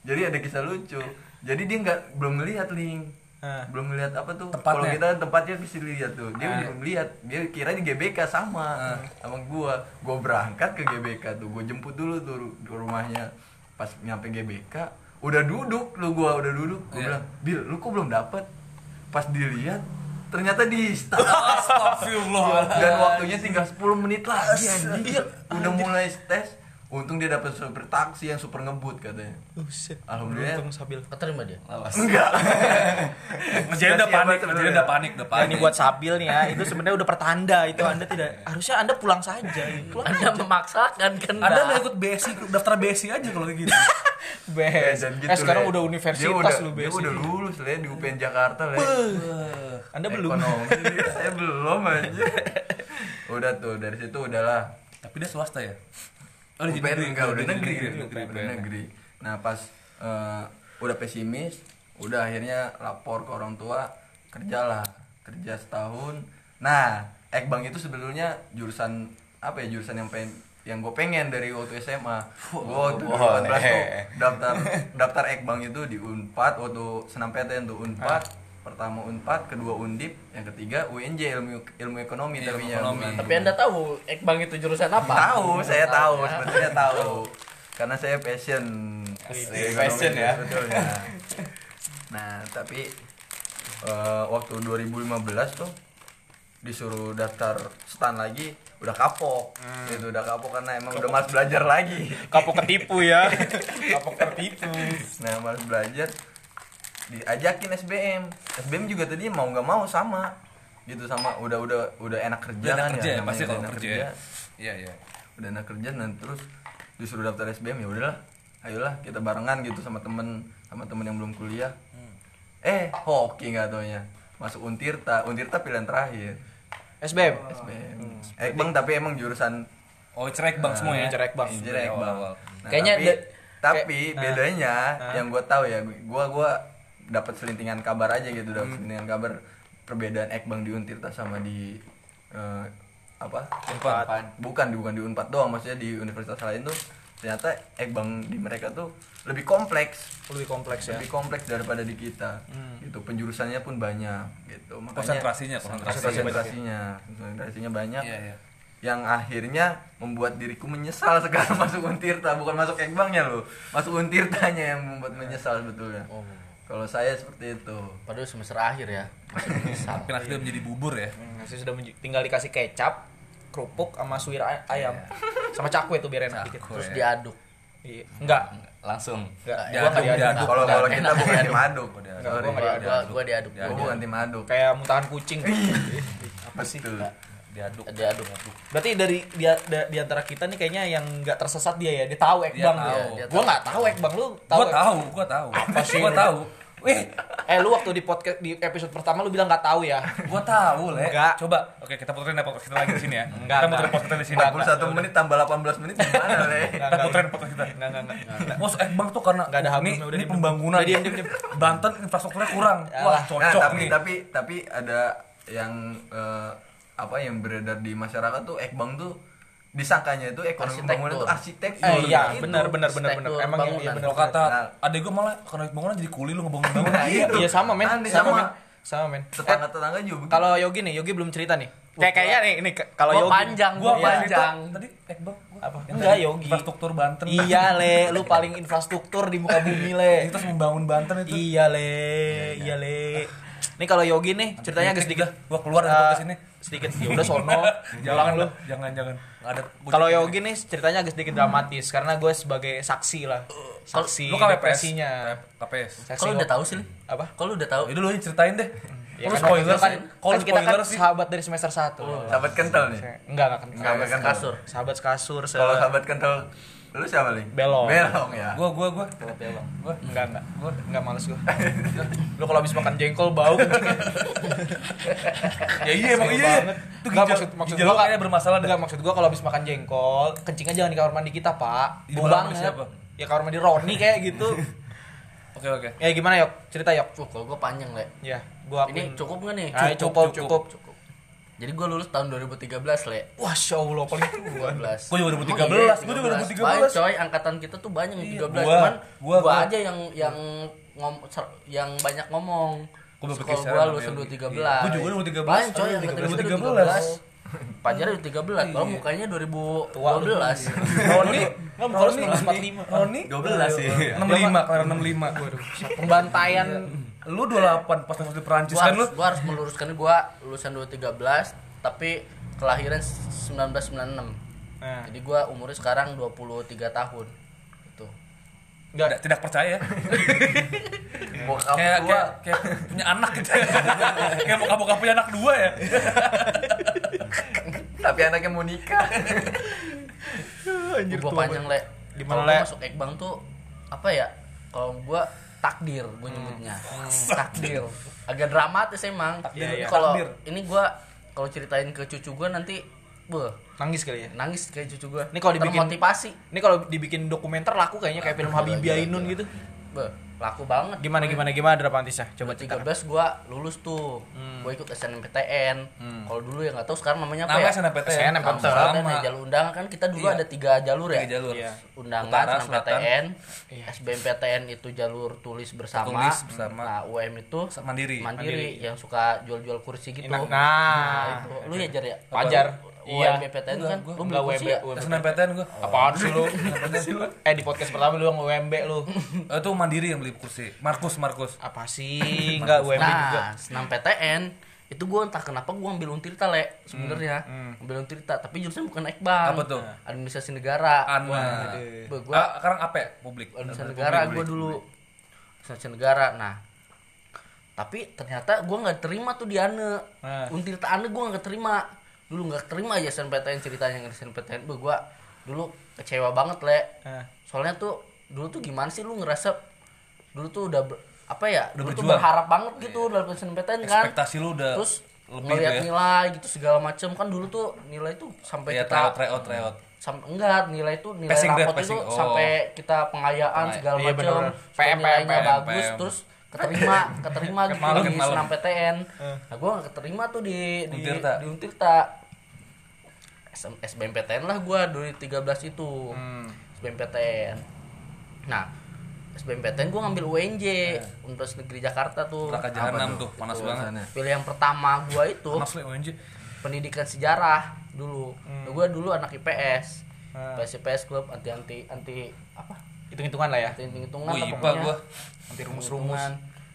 Speaker 4: Jadi ada kisah lucu. Jadi dia nggak belum melihat link,
Speaker 1: Ah.
Speaker 4: belum melihat apa tuh. Kalau kita tempatnya bisa lihat tuh, dia belum lihat. Dia kira di GBK sama
Speaker 2: Ah.
Speaker 4: sama gua. Gua berangkat ke GBK tuh, gue jemput dulu tuh ke rumahnya. Pas nyampe GBK, udah duduk lu gua udah duduk. Gua
Speaker 2: Iya.
Speaker 4: bilang, "Bil, lu kok belum dapet?" Pas dilihat, ternyata di (laughs)
Speaker 2: Astagfirullah.
Speaker 4: dan waktunya tinggal 10 menit lagi anjing. Udah mulai tes. Untung dia dapat supir taksi yang super ngebut katanya.
Speaker 1: Buset.
Speaker 4: Alhamdulillah.
Speaker 1: Beruntung Sabil.
Speaker 5: Keterima dia.
Speaker 4: Enggak. (laughs)
Speaker 2: Ngerjain udah panik,
Speaker 4: sebenarnya?
Speaker 2: ngerjain udah panik, udah
Speaker 1: Nah,
Speaker 2: panik.
Speaker 1: ini buat Sabil nih ya, itu sebenarnya udah pertanda itu Anda tidak harusnya Anda pulang saja. Pulang
Speaker 5: Anda memaksakan kan.
Speaker 2: Anda nggak ikut BSI, daftar BSI aja kalau kayak gitu. (laughs)
Speaker 1: Bes.
Speaker 4: Dan gitu,
Speaker 1: eh sekarang
Speaker 4: Le.
Speaker 1: udah
Speaker 4: Dia
Speaker 1: universitas
Speaker 4: udah,
Speaker 1: lu
Speaker 4: Dia
Speaker 1: Bes.
Speaker 4: udah lulus le di UPN Jakarta le.
Speaker 1: Anda belum.
Speaker 4: Ekonomi, (laughs) saya belum aja. Udah tuh dari situ udahlah.
Speaker 2: Tapi dia swasta ya? Oh, di
Speaker 4: UPN
Speaker 2: negeri,
Speaker 4: enggak udah negeri,
Speaker 2: negeri,
Speaker 4: udah
Speaker 2: negeri.
Speaker 4: negeri. Nah pas eh, udah pesimis, udah akhirnya lapor ke orang tua kerjalah kerja setahun. Nah Ekbang itu sebetulnya jurusan apa ya jurusan yang pengen yang gue pengen dari waktu SMA gue waktu di 18 tuh daftar daftar Ekbang itu di Unpad waktu senam PTN tuh Unpad pertama Unpad kedua Undip yang ketiga UNJ ilmu ilmu ekonomi
Speaker 2: Ilmu
Speaker 4: tapi
Speaker 2: ekonomi.
Speaker 5: Tapi Anda tahu Ekbang itu jurusan apa?
Speaker 4: tahu saya tahu
Speaker 5: ya.
Speaker 4: sebetulnya tahu karena saya passion Ekonomi
Speaker 1: passion ya.
Speaker 4: sebetulnya. nah tapi eh, waktu 2015 tuh disuruh daftar stan lagi udah kapok
Speaker 1: Hmm.
Speaker 4: gitu udah kapok karena emang udah malas belajar lagi
Speaker 1: Kapok ketipu ya. (laughs) Kapok tertipu.
Speaker 4: nah malas belajar diajakin SBM SBM juga tadi mau nggak mau sama gitu sama udah udah udah enak kerja
Speaker 2: Udah enak
Speaker 4: kan
Speaker 2: kerja ya, pasti kalau
Speaker 4: enak
Speaker 2: kerja. ya. Iya, iya.
Speaker 4: udah enak kerja dan terus disuruh daftar SBM ya udahlah ayolah kita barengan gitu sama temen sama temen yang belum kuliah eh hoki nggak taunya masuk Untirta Untirta pilihan terakhir
Speaker 1: SBM.
Speaker 4: SBM eh bang tapi emang jurusan
Speaker 2: Oh, cerek bang semua ya?
Speaker 1: Cerek bang.
Speaker 4: Injek bang
Speaker 2: awal-awal.
Speaker 4: Nah,
Speaker 1: Kayaknya
Speaker 4: tapi,
Speaker 1: de-
Speaker 4: tapi
Speaker 1: kayak-
Speaker 4: bedanya yang gue tahu ya gua gua dapat selintingan kabar aja gitu dapat selintingan kabar perbedaan Ekbang di Untirta sama di eh, apa?
Speaker 1: Unpad.
Speaker 4: bukan bukan di Unpad doang maksudnya di universitas lain tuh ternyata Ekbang di mereka tuh lebih kompleks.
Speaker 1: Lebih kompleks ya.
Speaker 4: lebih kompleks daripada di kita. Gitu penjurusannya pun banyak gitu. Makanya
Speaker 2: Konsentrasinya, konsentrasi.
Speaker 4: konsentrasinya konsentrasinya banyak.
Speaker 2: Iya, iya.
Speaker 4: yang akhirnya membuat diriku menyesal (laughs) sekarang masuk Untirta. Bukan masuk Ekbangnya loh. Masuk Untirtanya yang membuat menyesal sebetulnya.
Speaker 5: Oh.
Speaker 4: Kalau saya seperti itu
Speaker 5: Padahal semester akhir ya.
Speaker 2: Tapi nasi udah menjadi bubur ya?
Speaker 1: Hmm, Nasi sudah menj- tinggal dikasih kecap, kerupuk sama suir ay- ayam. Sama cakwe tuh biar enak.
Speaker 5: Terus
Speaker 2: ya.
Speaker 5: diaduk.
Speaker 1: Iya. Enggak.
Speaker 3: langsung
Speaker 1: Enggak.
Speaker 2: Diaduk,
Speaker 1: Gua enggak diaduk.
Speaker 2: diaduk.
Speaker 4: kalau kalau kita bukan
Speaker 5: enak.
Speaker 4: tim aduk
Speaker 2: Udah,
Speaker 1: Enggak,
Speaker 4: Sorry.
Speaker 1: gua enggak
Speaker 5: Gua, gua, diaduk.
Speaker 4: Gua bukan tim aduk
Speaker 1: Kayak muntahan kucing. Apa sih?
Speaker 4: betul
Speaker 2: Diaduk.
Speaker 5: Diaduk.
Speaker 1: Berarti dari da- di antara kita nih kayaknya yang nggak tersesat dia ya. Dia tahu Ekbang
Speaker 2: Dia
Speaker 1: dia. Gua nggak tahu Ekbang lu tahu.
Speaker 2: Gua tahu, gua tahu.
Speaker 1: Apa sih?
Speaker 2: Gua tahu. Wih,
Speaker 1: Eh lu waktu di podcast di episode pertama lu bilang nggak tahu ya.
Speaker 2: gua tahu, Le.
Speaker 1: Enggak.
Speaker 2: Coba. Oke, kita puterin ya podcast kita lagi di sini ya.
Speaker 1: Enggak,
Speaker 2: Kita puterin
Speaker 1: enggak.
Speaker 2: podcast kita di sini.
Speaker 1: Enggak,
Speaker 4: 41 menit tambah 18 menit gimana le
Speaker 1: Enggak,
Speaker 2: Kita puterin podcast kita.
Speaker 1: Enggak, enggak, enggak.
Speaker 2: Masuk Ekbang tuh karena
Speaker 1: Nggak ada habisnya, udah
Speaker 2: ini
Speaker 1: diem,
Speaker 2: pembangunan.
Speaker 1: diem, diem, diem. (laughs)
Speaker 2: Banten infrastrukturnya kurang. Wah,
Speaker 1: Yalah.
Speaker 2: cocok
Speaker 4: nah tapi
Speaker 2: nih.
Speaker 4: tapi tapi ada yang eh, apa yang beredar di masyarakat tuh Ekbang tuh disangkanya itu ekonomi
Speaker 5: Arsitektur.
Speaker 4: pembangunan itu arsitektur
Speaker 1: Eh, iya,
Speaker 4: gitu.
Speaker 1: benar benar benar benar. Emang iya, iya
Speaker 5: bangunan.
Speaker 1: benar.
Speaker 2: Kata
Speaker 4: Nah.
Speaker 2: adek gua malah karena bangunan jadi kuli lu ngebangun (laughs) bangunan.
Speaker 4: Nah, itu.
Speaker 1: Iya sama men. Sama,
Speaker 4: sama.
Speaker 1: men. Sama men. Eh,
Speaker 4: tetangga-tetangga juga begitu.
Speaker 1: kalau Yogi nih, Yogi belum cerita nih. Kayak kayaknya nih, ini kalau Yogi.
Speaker 5: panjang,
Speaker 2: Gua
Speaker 5: gua
Speaker 2: apa
Speaker 5: panjang.
Speaker 2: Tadi Ekbang gua
Speaker 1: Apa?
Speaker 2: yang
Speaker 1: Enggak,
Speaker 2: tadi
Speaker 1: Yogi.
Speaker 2: Infrastruktur Banten.
Speaker 1: Iya (laughs) le, lu paling infrastruktur di muka bumi le.
Speaker 2: Harus membangun Banten itu.
Speaker 1: Iya le, iya le. Nih kalau Yogi nih ceritanya agak sedikit.
Speaker 2: Gua keluar dari
Speaker 1: eh,
Speaker 2: podcast ini.
Speaker 1: Sedikit. Ya udah sono. (laughs)
Speaker 2: Jangan
Speaker 1: lu.
Speaker 2: Jangan jangan.
Speaker 1: Kalau Yogi nih ceritanya agak sedikit dramatis karena gue sebagai saksi lah. Saksi
Speaker 2: lu
Speaker 1: depresinya.
Speaker 2: KPS.
Speaker 1: Saksi
Speaker 5: Kalau udah tahu sih,
Speaker 1: apa?
Speaker 5: Kalau udah tahu.
Speaker 2: Itu lu yang ceritain deh.
Speaker 1: Ya
Speaker 2: Kok
Speaker 1: kan,
Speaker 2: spoiler
Speaker 1: kita kan, kan
Speaker 2: lu
Speaker 1: kita kan
Speaker 2: sih?
Speaker 1: sahabat dari semester 1
Speaker 4: sahabat kental nih
Speaker 1: Enggak, enggak kenal.
Speaker 4: Enggak, enggak kental.
Speaker 5: kasur.
Speaker 1: Sahabat kasur se
Speaker 4: kalau sahabat kental lu siapa ling
Speaker 1: Belong.
Speaker 4: belong ya
Speaker 2: Gua gua gua.
Speaker 1: Gua enggak enggak. Gua enggak males gua. Lu kalau habis makan jengkol bau. (laughs)
Speaker 2: Ya iya emang iya.
Speaker 1: banget.
Speaker 2: Itu
Speaker 1: Enggak
Speaker 2: ginjal,
Speaker 1: maksud maksud gua
Speaker 2: kayaknya bermasalah dah.
Speaker 1: Enggak maksud gua kalau habis makan jengkol, kencingnya jangan di kamar mandi kita, Pak.
Speaker 2: Di
Speaker 1: Bau
Speaker 2: kamar mandi
Speaker 1: banget.
Speaker 2: siapa?
Speaker 1: Ya kamar mandi Roni kayak gitu. (laughs)
Speaker 2: Oke oke.
Speaker 1: ya gimana, Yok? Cerita, Yok.
Speaker 5: Tuh, kalau gua panjang, Le.
Speaker 1: Ya, gua
Speaker 5: Ini cukup nggak nih?
Speaker 1: Ayo, cukup, cukup.
Speaker 2: cukup.
Speaker 5: Jadi gue lulus tahun 2013, Le.
Speaker 1: Wah, Masya Allah paling tua.
Speaker 5: 13.
Speaker 2: Gua juga 2013,
Speaker 5: Emang iya,
Speaker 2: gua juga 2013.
Speaker 5: Banyak, coy, angkatan kita tuh banyak yang
Speaker 2: Iya,
Speaker 5: 13.
Speaker 2: gua-
Speaker 5: Cuman
Speaker 2: gua-
Speaker 5: gua, aja yang yang ngom yang banyak ngomong.
Speaker 2: Gua
Speaker 5: Terus
Speaker 2: berpikir secara
Speaker 5: gua lulus
Speaker 2: lebih-
Speaker 5: 2013.
Speaker 2: Gua juga 2013.
Speaker 5: Banyak coy yang
Speaker 2: 2013.
Speaker 5: 2013. Pajar 2013, kalau mukanya 2012.
Speaker 2: Roni, Roni,
Speaker 1: 1945.
Speaker 2: Roni,
Speaker 3: 12 sih.
Speaker 2: 65, kelar 65.
Speaker 1: Pembantaian
Speaker 2: Lu 28 pas pas di Perancis
Speaker 5: gua
Speaker 2: kan lu?
Speaker 5: gua harus meluruskan gua lulusan 2013 tapi kelahiran 1996.
Speaker 1: Nah.
Speaker 5: Jadi gua umurnya sekarang 23 tahun. Itu.
Speaker 2: Enggak, tidak percaya. (laughs)
Speaker 4: Bokap
Speaker 2: kayak,
Speaker 4: gua
Speaker 2: kayak, kayak punya anak gitu. kayak bokap-bokap punya anak dua ya. (laughs)
Speaker 4: tapi anaknya mau nikah.
Speaker 1: Anjir,
Speaker 5: gua panjang le
Speaker 1: Gimana, Le?
Speaker 5: masuk ekbang tuh apa ya kalau gua takdir gua nyebutnya. (laughs) Takdir. Agak dramatis emang.
Speaker 1: Iya, iya.
Speaker 5: kalau
Speaker 2: Takdir.
Speaker 5: ini gua kalau ceritain ke cucu gua nanti beuh,
Speaker 1: Nangis kali ya.
Speaker 5: nangis kayak cucu gua.
Speaker 1: Ini kalau dibikin-
Speaker 5: motivasi
Speaker 1: Ini kalau dibikin dokumenter laku kayaknya kayak film Habibie Ainun gitu.
Speaker 5: Laku banget
Speaker 1: Gimana gimana gimana Drapantisnya?
Speaker 5: coba
Speaker 1: Coba
Speaker 5: 13 gua lulus tuh gua ikut SNMPTN kalau dulu ya nggak tahu sekarang namanya apa
Speaker 2: Namanya
Speaker 5: ya
Speaker 2: SNMPTN.
Speaker 1: SNMPTN.
Speaker 5: Ada jalur undangan kan kita dulu
Speaker 2: Iya.
Speaker 5: ada tiga jalur ya
Speaker 2: Tiga jalur.
Speaker 1: Iya.
Speaker 5: undangan
Speaker 2: Utara,
Speaker 5: SNMPTN SBMPTN itu jalur tulis bersama
Speaker 2: Tulis bersama.
Speaker 5: nah UM itu
Speaker 2: Mandiri.
Speaker 5: mandiri, yang suka jual-jual kursi gitu
Speaker 1: Enak.
Speaker 5: nah,
Speaker 1: Nah,
Speaker 5: itu lu ya jar ya
Speaker 1: Pajar. Iya.
Speaker 2: Enggak,
Speaker 5: kan
Speaker 2: gua
Speaker 5: lu
Speaker 1: enggak UMB,
Speaker 5: ya.
Speaker 2: SNMPTN gua.
Speaker 1: Apaan sih lu? (laughs) eh di podcast pertama lu yang UMB lu. (laughs)
Speaker 2: Eh, Itu mandiri yang beli kursi. Markus, Markus.
Speaker 1: Apa sih? (laughs) Enggak UMB juga.
Speaker 5: nah SNMPTN itu gue entah kenapa gue ambil untirta le sebenarnya ambil untirta tapi jurusan bukan ekbang
Speaker 2: Apa tuh?
Speaker 5: administrasi negara
Speaker 2: Ana.
Speaker 5: gue
Speaker 2: Ah, sekarang apa ya? Publik.
Speaker 5: administrasi negara gue dulu administrasi negara nah tapi ternyata gue nggak terima tuh di ane
Speaker 1: Nah.
Speaker 5: untirta ane gue nggak terima dulu nggak terima aja SNPTN ceritanya yang SNPTN gue gue dulu kecewa banget le
Speaker 1: Nah.
Speaker 5: soalnya tuh dulu tuh gimana sih lu ngerasa dulu tuh udah ber- apa ya
Speaker 2: Udah
Speaker 5: dulu tuh berharap banget gitu dalam SNPTN kan
Speaker 2: Ekspektasi lu udah
Speaker 5: terus ngeliat
Speaker 2: tuh ya.
Speaker 5: nilai gitu segala macem kan dulu tuh nilai tuh sampai
Speaker 2: Ya,
Speaker 5: kita
Speaker 2: tryout, tryout,
Speaker 5: sam enggak nilai itu nilai
Speaker 2: Passing grade,
Speaker 5: rapot itu
Speaker 2: passing. Oh.
Speaker 5: sampai kita pengayaan segala
Speaker 1: Iya,
Speaker 5: macam
Speaker 1: PM,
Speaker 5: nilainya
Speaker 2: PM,
Speaker 5: bagus
Speaker 2: PM.
Speaker 5: terus keterima (laughs) keterima gitu
Speaker 2: malam,
Speaker 5: di senam PTN nah gue gak keterima tuh di di
Speaker 2: Untirta.
Speaker 5: di Untirta SBMPTN lah gue 2013 itu SBMPTN nah SBMPTN gue ngambil UNJ Universitas Negeri Jakarta tuh
Speaker 2: Neraka jahanam tuh, panas banget.
Speaker 4: Jurusannya.
Speaker 5: pilihan pertama gue itu
Speaker 2: Panas UNJ.
Speaker 5: pendidikan sejarah dulu. Gue dulu anak IPS.
Speaker 1: Hmm.
Speaker 5: IPS IPS klub anti anti anti apa?
Speaker 1: Hitung-hitungan lah ya.
Speaker 5: Anti hitung hitungan
Speaker 2: Wih,
Speaker 5: lah
Speaker 2: IPA
Speaker 5: pokoknya.
Speaker 2: gua.
Speaker 1: Anti rumus-rumus.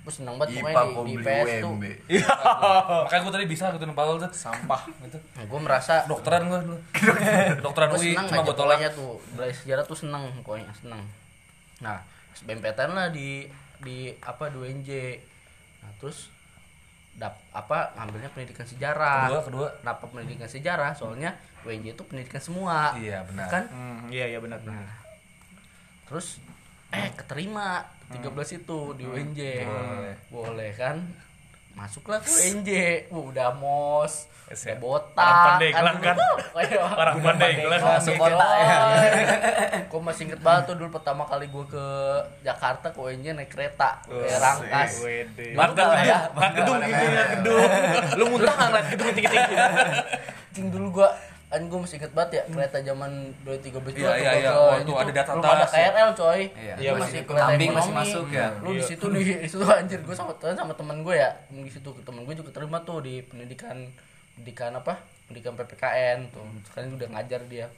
Speaker 5: Gue seneng banget
Speaker 4: IPA
Speaker 5: pokoknya di, di IPS tuh.
Speaker 4: UMB. (laughs)
Speaker 2: Makanya gue tadi bisa gitu Paul tuh.
Speaker 1: Sampah. (laughs)
Speaker 2: Gitu.
Speaker 5: Nah, gue merasa
Speaker 2: Dokteran gue dulu. (laughs) Dokteran
Speaker 5: gue
Speaker 2: UI
Speaker 5: seneng
Speaker 2: cuma gue tolak.
Speaker 5: tuh belajar sejarah tuh seneng pokoknya seneng. Nah SBMPTN lah di di apa 2NJ. Nah terus dap apa ngambilnya pendidikan sejarah.
Speaker 2: Kedua, kedua.
Speaker 5: Kenapa pendidikan sejarah? Soalnya 2NJ itu pendidikan semua.
Speaker 2: Iya, benar.
Speaker 5: Kan
Speaker 1: Hmm, iya iya benar.
Speaker 5: Nah, terus eh keterima 13 itu di UNJ. Boleh. kan? Masuklah ke UNJ. Udah mos, udah botak.
Speaker 2: Orang Pandeglang kan? (laughs)
Speaker 5: Ayo.
Speaker 2: Orang Pandeglang.
Speaker 5: Masuk kota ya. (laughs) Gue masih inget banget tuh dulu pertama kali gue ke Jakarta ke UNJ naik kereta. Kayak rangkas. Tau nggak ya?
Speaker 2: Gedung gitu ya, gedung. (laughs)
Speaker 1: Lu muntah nggak ngeliat gedung tinggi-tinggi?
Speaker 5: Cing dulu gua kan gue masih inget banget ya kereta zaman 213
Speaker 2: Iya, iya, iya. Waktu ada di atas
Speaker 5: belum ada
Speaker 2: ya.
Speaker 5: KRL coy
Speaker 4: Iya,
Speaker 5: Iya,
Speaker 1: masih
Speaker 4: kambing masih masuk ya.
Speaker 5: lu di situ di situ anjir gue sama sama temen gue ya di situ temen gue juga terima tuh di pendidikan pendidikan apa pendidikan PPKN tuh sekarang udah ngajar dia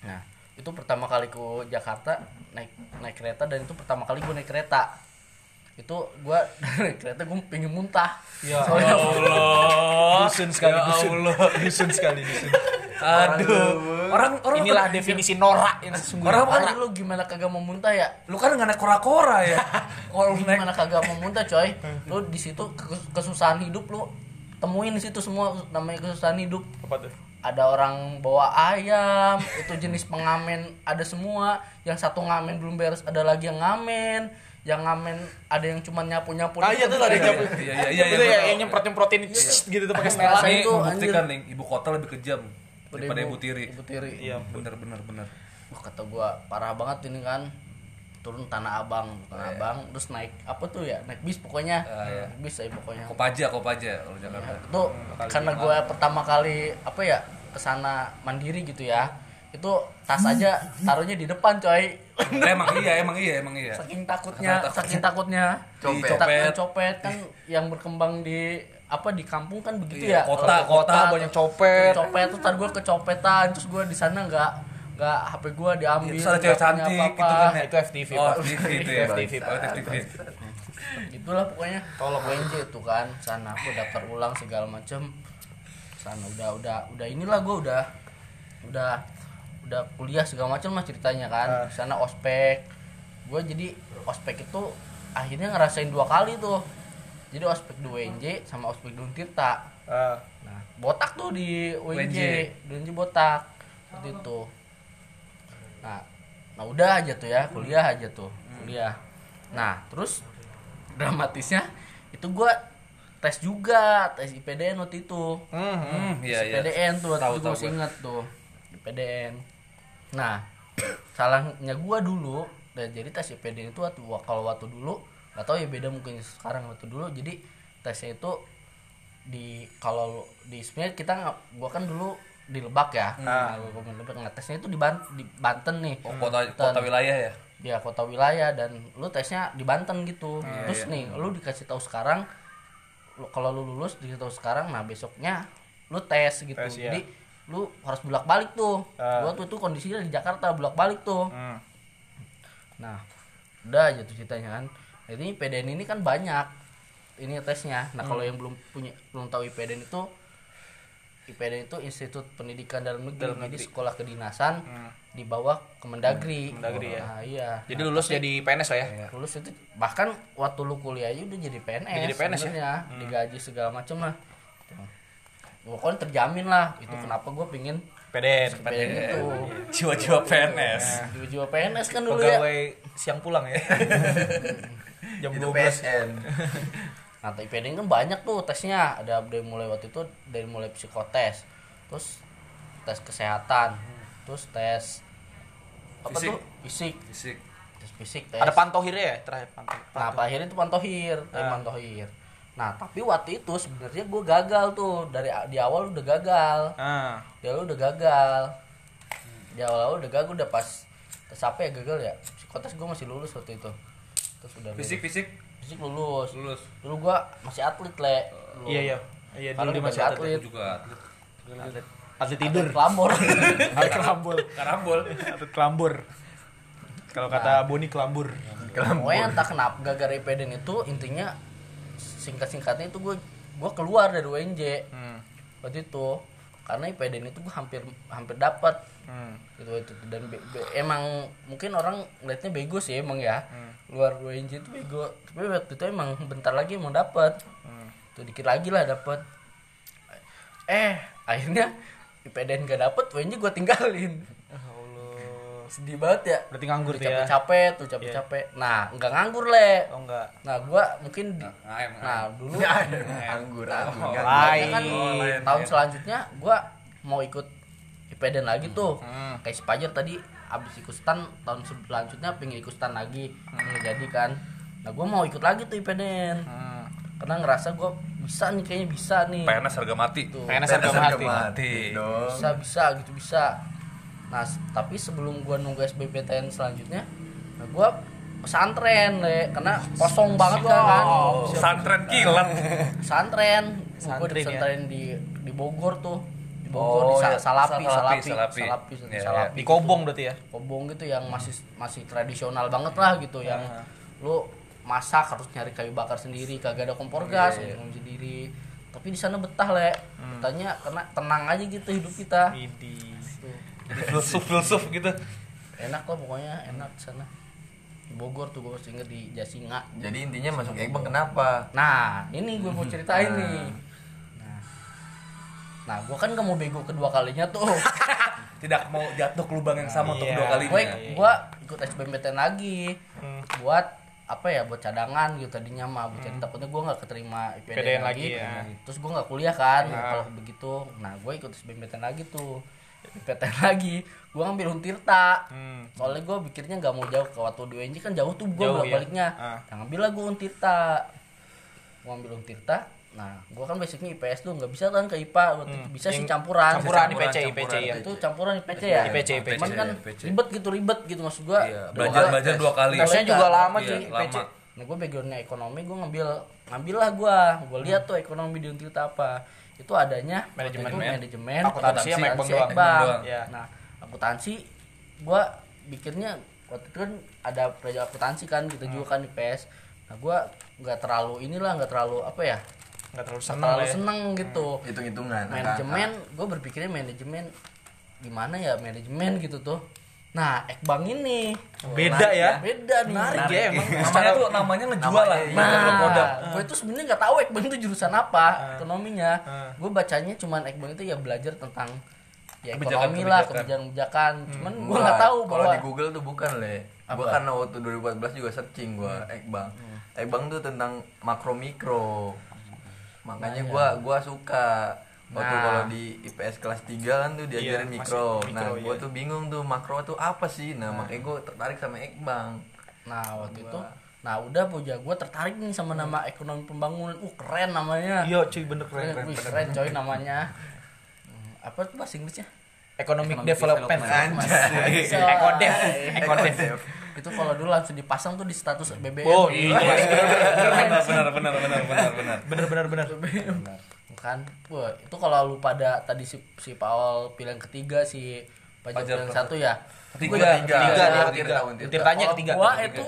Speaker 5: nah itu pertama kali ke Jakarta naik naik kereta dan itu pertama kali gue naik kereta itu gue (laughs) naik kereta gue pengen muntah
Speaker 1: Ya
Speaker 5: Soalnya-
Speaker 1: Allah. (laughs) Dusun sekali dusun. Dusun sekali dusun.
Speaker 2: Aduh. Orang orang
Speaker 1: Inilah definisi norak yang sesungguhnya.
Speaker 2: Orang kan
Speaker 5: lu gimana kagak mau muntah ya?
Speaker 2: lu kan nggak naik kora-kora ya. (laughs) Kalau
Speaker 5: Gimana kagak mau muntah coy? Lu di situ kes- kesusahan hidup lu temuin di situ semua namanya kesusahan hidup.
Speaker 1: Apa tuh?
Speaker 5: Ada orang bawa ayam, itu jenis pengamen ada semua. Yang satu ngamen belum beres, ada lagi yang ngamen. Yang ngamen ada yang cuma nyapu-nyapu.
Speaker 1: Ah iya tuh ada yang nyapu.
Speaker 2: Iya iya iya.
Speaker 1: Itu
Speaker 2: iya,
Speaker 1: ya yang nyemprot-nyemprotin gitu tuh pakai setelan.
Speaker 2: Ini
Speaker 5: tuh,
Speaker 2: membuktikan nih ibu kota lebih kejam daripada
Speaker 5: Ibu-
Speaker 2: ibu tiri.
Speaker 5: Ibu tiri.
Speaker 1: Iya.
Speaker 2: Bener bener bener.
Speaker 5: Wah kata gua parah banget ini kan. turun tanah abang tanah abang terus naik apa tuh ya naik bis pokoknya naik bis aja pokoknya
Speaker 2: Kopaja, Kopaja kalau Jakarta.
Speaker 5: itu karena gue pertama kali apa ya ke sana mandiri gitu ya itu tas aja taruhnya di depan coy
Speaker 2: emang iya, emang iya, emang iya.
Speaker 5: saking takutnya saking takutnya
Speaker 4: Copet.
Speaker 5: takutnya copet kan yang berkembang di apa di kampung kan begitu
Speaker 2: Iya,
Speaker 5: ya
Speaker 2: kota,
Speaker 5: Kalau
Speaker 1: kota, banyak copet.
Speaker 5: copet tuh ntar gue kecopetan terus gue di sana nggak nggak HP gue diambil nggak
Speaker 2: cewek cantik
Speaker 5: apa-apa.
Speaker 2: gitu kan ya.
Speaker 1: Itu FTV,
Speaker 2: Oh,
Speaker 1: Pak.
Speaker 2: FTV itu ya.
Speaker 1: FTV, Pak.
Speaker 2: Oh, FTV.
Speaker 5: itulah pokoknya tolong WNJ itu kan sana aku daftar ulang segala macem sana udah udah udah inilah gue udah udah udah kuliah segala macem lah ceritanya kan. Sana ospek. Gue jadi ospek itu akhirnya ngerasain dua kali tuh. Jadi ospek di WNJ sama ospek di Untirta.
Speaker 1: Ah,
Speaker 5: nah botak tuh di WNJ
Speaker 2: WNJ.
Speaker 5: di WNJ botak seperti itu. Nah nah udah aja tuh ya kuliah aja tuh kuliah. Nah terus dramatisnya itu gua tes juga tes IPDN waktu itu.
Speaker 1: Hmm,
Speaker 2: Hmm, iya, iya.
Speaker 5: IPDN tuh waktu
Speaker 2: Tahu,
Speaker 5: itu
Speaker 2: tahu
Speaker 5: gue inget tuh IPDN nah salahnya gua dulu dan jadi tes IPDN itu waktu kalau waktu dulu nggak tahu ya beda mungkin sekarang waktu dulu. Jadi tesnya itu di kalau di sebenarnya kita nggak gua kan dulu di Lebak ya. Nah, gua gua di Lebak. Nah, tesnya itu di, Ban- di Banten nih.
Speaker 2: Oh, kota kota wilayah ya.
Speaker 5: ya kota wilayah. Dan lu tesnya di Banten gitu. Terus nih lu dikasih tahu sekarang lu, kalau lu lulus dikasih tahu sekarang nah besoknya lu tes gitu.
Speaker 1: Tes, ya.
Speaker 5: Jadi lu harus bolak balik tuh
Speaker 1: Ah.
Speaker 5: gua tuh itu kondisinya di Jakarta bolak balik tuh
Speaker 1: hmm.
Speaker 5: nah udah aja tuh ceritanya kan jadi IPDN ini kan banyak ini tesnya nah kalau yang belum punya belum tahu IPDN itu IPDN itu Institut Pendidikan Dalam Negeri,
Speaker 1: Dalam
Speaker 5: jadi
Speaker 1: negeri.
Speaker 5: sekolah kedinasan di bawah Kemendagri.
Speaker 1: Kemendagri, ya.
Speaker 5: Nah, iya.
Speaker 1: Jadi lulus jadi PNS lah ya.
Speaker 5: lulus itu bahkan waktu lu kuliah aja udah jadi PNS.
Speaker 1: Udah jadi PNS ya?
Speaker 5: sebenarnya. digaji segala macam lah. Tuh. Pokoknya terjamin lah. Itu
Speaker 1: Hmm.
Speaker 5: kenapa gue pingin
Speaker 1: PDN.
Speaker 5: PDN itu.
Speaker 2: Jiwa-jiwa PNS.
Speaker 5: Jiwa-jiwa PNS kan dulu ya.
Speaker 1: Pegawai siang pulang ya. (laughs) Jam 12.
Speaker 4: PSN
Speaker 5: Nah, IPDN kan banyak tuh tesnya. Ada dari mulai waktu itu dari mulai psikotes, terus tes kesehatan, terus tes apa
Speaker 2: Fisik.
Speaker 5: tuh? Fisik.
Speaker 2: Fisik.
Speaker 5: Tes fisik, tes.
Speaker 1: Ada pantohirnya ya terakhir panto.
Speaker 5: Nah, akhirnya itu pantohir, tes
Speaker 1: Ah.
Speaker 5: pantohir. Nah, tapi waktu itu sebenarnya gue gagal tuh dari di awal udah gagal.
Speaker 1: Ah,
Speaker 5: Di awal udah gagal. Di awal udah gagal udah pas tes apa ya gagal ya? Psikotes gue masih lulus waktu itu. Terus udah lulus.
Speaker 2: Fisik, fisik.
Speaker 5: fisik lulus.
Speaker 2: Lulus.
Speaker 5: Dulu gua masih atlet, Le. Dulu.
Speaker 1: iya iya. Iya dulu masih
Speaker 5: masih
Speaker 1: atlet.
Speaker 5: atlet.
Speaker 2: Juga atlet.
Speaker 1: Atlet, atlet tidur.
Speaker 5: Atlet kelambor. (laughs)
Speaker 1: Atlet kelambur.
Speaker 2: Karambol.
Speaker 1: Atlet kelambur. Kalau kata Boni kelambur.
Speaker 5: Pokoknya entah kenapa gara-gara IPDN itu intinya singkat-singkatnya itu gue gue keluar dari UNJ
Speaker 1: Hmm.
Speaker 5: waktu itu karena IPDN itu gue hampir hampir dapat
Speaker 1: Hmm.
Speaker 5: gitu itu dan be- be- emang mungkin orang ngeliatnya bego sih emang ya
Speaker 1: Hmm.
Speaker 5: luar UNJ itu bego tapi waktu itu emang bentar lagi mau dapat
Speaker 1: Hmm.
Speaker 5: tuh dikit lagi lah dapat eh akhirnya IPDN gak dapet UNJ gue tinggalin. Sedih banget ya
Speaker 1: Berarti nganggur
Speaker 5: Udah
Speaker 1: tuh ya.
Speaker 5: capek-capek tuh capek-capek nah nggak nganggur le
Speaker 1: Oh enggak.
Speaker 5: nah gua mungkin di,
Speaker 2: Nah, em,
Speaker 5: nah dulu
Speaker 4: anggur anggur
Speaker 1: Oh,
Speaker 4: anggur.
Speaker 1: lain.
Speaker 5: kan
Speaker 2: Oh, lain,
Speaker 5: tahun selanjutnya gua mau ikut IPDN lagi tuh
Speaker 1: Hmm.
Speaker 5: kayak si Pajar tadi abis ikut stan tahun selanjutnya pengen ikut stan lagi nggak jadi kan nah gua mau ikut lagi tuh IPDN
Speaker 1: Hmm.
Speaker 5: karena ngerasa gua bisa nih kayaknya bisa nih
Speaker 2: PNS harga mati.
Speaker 5: Tuh.
Speaker 1: PNS harga
Speaker 4: Harga
Speaker 1: mati.
Speaker 2: Mati.
Speaker 5: bisa bisa gitu bisa nah tapi sebelum gua nunggu SBMPTN selanjutnya nah gua pesantren le karena kosong banget kan kan
Speaker 2: Santren kilat.
Speaker 5: pesantren gua di
Speaker 1: Santrin ya?
Speaker 5: pesantren di di Bogor tuh di Bogor
Speaker 2: Oh,
Speaker 5: di Sa-
Speaker 2: iya.
Speaker 5: Salapi,
Speaker 2: Salapi,
Speaker 5: Salapi,
Speaker 2: Salapi.
Speaker 5: Salapi,
Speaker 2: Iya,
Speaker 5: Salapi.
Speaker 1: Di Kobong berarti ya.
Speaker 5: Kobong gitu yang masih masih tradisional banget lah gitu yang lu masak harus nyari kayu bakar sendiri kagak ada kompor gas
Speaker 2: Iya, iya.
Speaker 5: minum sendiri tapi di sana betah le betahnya karena tenang aja gitu hidup kita
Speaker 1: Idi.
Speaker 5: Tuh.
Speaker 2: Filsuf filsuf gitu.
Speaker 5: enak lah pokoknya enak sana Bogor tuh gue masih inget di Jasinga
Speaker 4: jadi intinya masuk Ekbang kenapa
Speaker 5: nah ini gue mau ceritain nih nah nah gue kan gak mau bego kedua kalinya tuh (laughs)
Speaker 2: Tidak mau jatuh ke lubang yang sama untuk
Speaker 1: Iya.
Speaker 2: kedua kalinya.
Speaker 5: gue gue ikut SBMPTN lagi
Speaker 1: Hmm.
Speaker 5: buat apa ya buat cadangan gitu tadinya mah buat jadi takutnya gue nggak keterima IPDN,
Speaker 1: IPDN
Speaker 5: lagi,
Speaker 1: lagi, ya.
Speaker 5: terus gue nggak kuliah kan
Speaker 1: Nah.
Speaker 5: kalau begitu nah gue ikut SBMPTN lagi tuh PTN lagi gue ngambil Untirta
Speaker 1: Hmm.
Speaker 5: soalnya gue pikirnya nggak mau jauh ke waktu di UNJ kan jauh tuh gue
Speaker 1: ya.
Speaker 5: baliknya
Speaker 1: Ah.
Speaker 5: nah, ngambil lah gue Untirta gue ambil Untirta nah gue kan basicnya IPS tuh nggak bisa kan ke IPA waktu itu bisa sih campuran
Speaker 1: campuran
Speaker 2: Campuran,
Speaker 1: IPC IPC
Speaker 2: campuran.
Speaker 1: ya
Speaker 5: itu campuran IPC ya
Speaker 1: IPC, IPC.
Speaker 5: cuman kan
Speaker 2: IPC.
Speaker 5: ribet gitu ribet gitu maksud gue
Speaker 2: Iya, belajar belajar dua kali.
Speaker 1: Tesnya juga lama
Speaker 2: Iya,
Speaker 1: cuy IPC.
Speaker 2: lama.
Speaker 5: Nah gue backgroundnya ekonomi gue ngambil ngambil lah gue gue lihat tuh ekonomi di Untirta apa itu adanya
Speaker 1: Manajemen,
Speaker 5: itu
Speaker 1: men.
Speaker 5: manajemen
Speaker 1: Akuntansi sama Ekbang doang.
Speaker 2: Doang.
Speaker 1: Iya.
Speaker 5: nah akuntansi gue pikirnya waktu itu kan ada pelajaran akuntansi kan kita
Speaker 1: Hmm.
Speaker 5: juga kan di PS nah gue nggak terlalu inilah nggak terlalu apa ya
Speaker 1: nggak terlalu seneng
Speaker 5: terlalu
Speaker 1: ya.
Speaker 5: seneng gitu
Speaker 4: hitung-hitungan
Speaker 5: manajemen gue berpikirnya manajemen gimana ya manajemen gitu tuh nah Ekbang ini
Speaker 1: Beda ya?
Speaker 5: beda nih
Speaker 1: Menarik ya emang.
Speaker 2: Namanya tuh namanya ngejual lah.
Speaker 5: Nah, gue itu sebenarnya nggak tahu Ekbang itu jurusan apa ekonominya.
Speaker 1: Ah.
Speaker 5: Gue bacanya cuman Ekbang itu ya belajar tentang ya
Speaker 2: Kebijakan-
Speaker 5: ekonomi lah,
Speaker 2: kebijakan.
Speaker 5: kebijakan-kebijakan. Cuman gue
Speaker 4: Gua-
Speaker 5: nggak tahu
Speaker 4: kalau
Speaker 5: bahwa
Speaker 4: di Google tuh bukan le gua karena waktu 2014 juga searching gua Ekbang Ekbang tuh tentang makro mikro makanya gua gua suka waktu
Speaker 5: Nah.
Speaker 4: kalau di IPS kelas 3 kan tuh diajarin
Speaker 1: Iya,
Speaker 4: mikro nah
Speaker 1: mikro,
Speaker 4: gua
Speaker 1: iya.
Speaker 4: tuh bingung tuh makro tuh apa sih nah makanya gua tertarik sama Ekbang
Speaker 5: nah waktu itu nah udah puja gue tertarik nih sama nama ekonomi pembangunan uh keren namanya
Speaker 1: Iya cuy bener keren
Speaker 5: keren,
Speaker 1: keren.
Speaker 5: keren coy namanya Hmm, apa tuh bahasa Inggrisnya
Speaker 1: Economic
Speaker 3: Economic
Speaker 1: development. Ekodev. Ekodev.
Speaker 5: itu kalau dulu langsung dipasang tuh di status BBM
Speaker 1: Oh iya. (laughs)
Speaker 2: Benar benar benar benar benar benar.
Speaker 1: Bener bener bener.
Speaker 5: Kan wah itu kalau lu pada tadi si si Paul pilihan ketiga si pilihan
Speaker 2: per-
Speaker 5: satu ya
Speaker 2: Ketiga,
Speaker 5: Gua-
Speaker 4: tiga,
Speaker 1: Tiga
Speaker 4: Gua
Speaker 1: dia
Speaker 4: Tirta,
Speaker 1: ketiga.
Speaker 4: Gua Tirta.
Speaker 1: Tirtanya
Speaker 5: Kalau
Speaker 1: ketiga.
Speaker 5: gua
Speaker 1: Ketiga.
Speaker 5: itu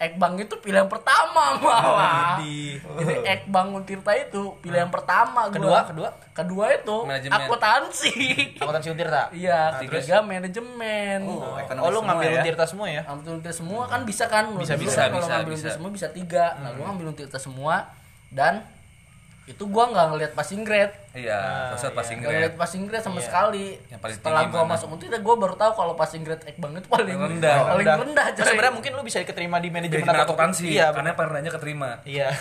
Speaker 5: Ekbang itu pilihan pertama malah.
Speaker 1: Di
Speaker 5: Jadi Ekbang Untirta itu pilihan pertama gua.
Speaker 1: Kedua, kedua?
Speaker 5: Kedua itu
Speaker 2: Manajemen.
Speaker 5: akuntansi.
Speaker 1: akuntansi Untirta.
Speaker 5: Iya, ketiga manajemen.
Speaker 3: Oh, ekonomi
Speaker 1: Oh lu ngambil
Speaker 3: ya.
Speaker 1: Untirta semua ya?
Speaker 5: Ambil Untirta semua kan bisa kan?
Speaker 1: Bisa,
Speaker 2: bisa,
Speaker 5: kan Kalau
Speaker 2: bisa,
Speaker 5: ngambil
Speaker 2: bisa.
Speaker 5: Untirta semua bisa tiga. Nah, gua ngambil Untirta semua dan itu gua nggak ngelihat passing grade.
Speaker 2: Iya, sosok passing
Speaker 5: Gak
Speaker 2: grade.
Speaker 5: ngeliat passing grade sama sekali.
Speaker 2: Yang paling
Speaker 5: Setelah gua
Speaker 2: mana?
Speaker 5: masuk Untirta gua baru tahu kalau passing grade Ekbang itu paling
Speaker 2: Rendah.
Speaker 5: Paling rendah.
Speaker 1: Terus
Speaker 5: coy.
Speaker 1: sebenarnya mungkin lu bisa diterima di manajemen atau
Speaker 2: akuntansi.
Speaker 1: Iya,
Speaker 2: karena pernahnya keterima.
Speaker 1: Iya. (laughs)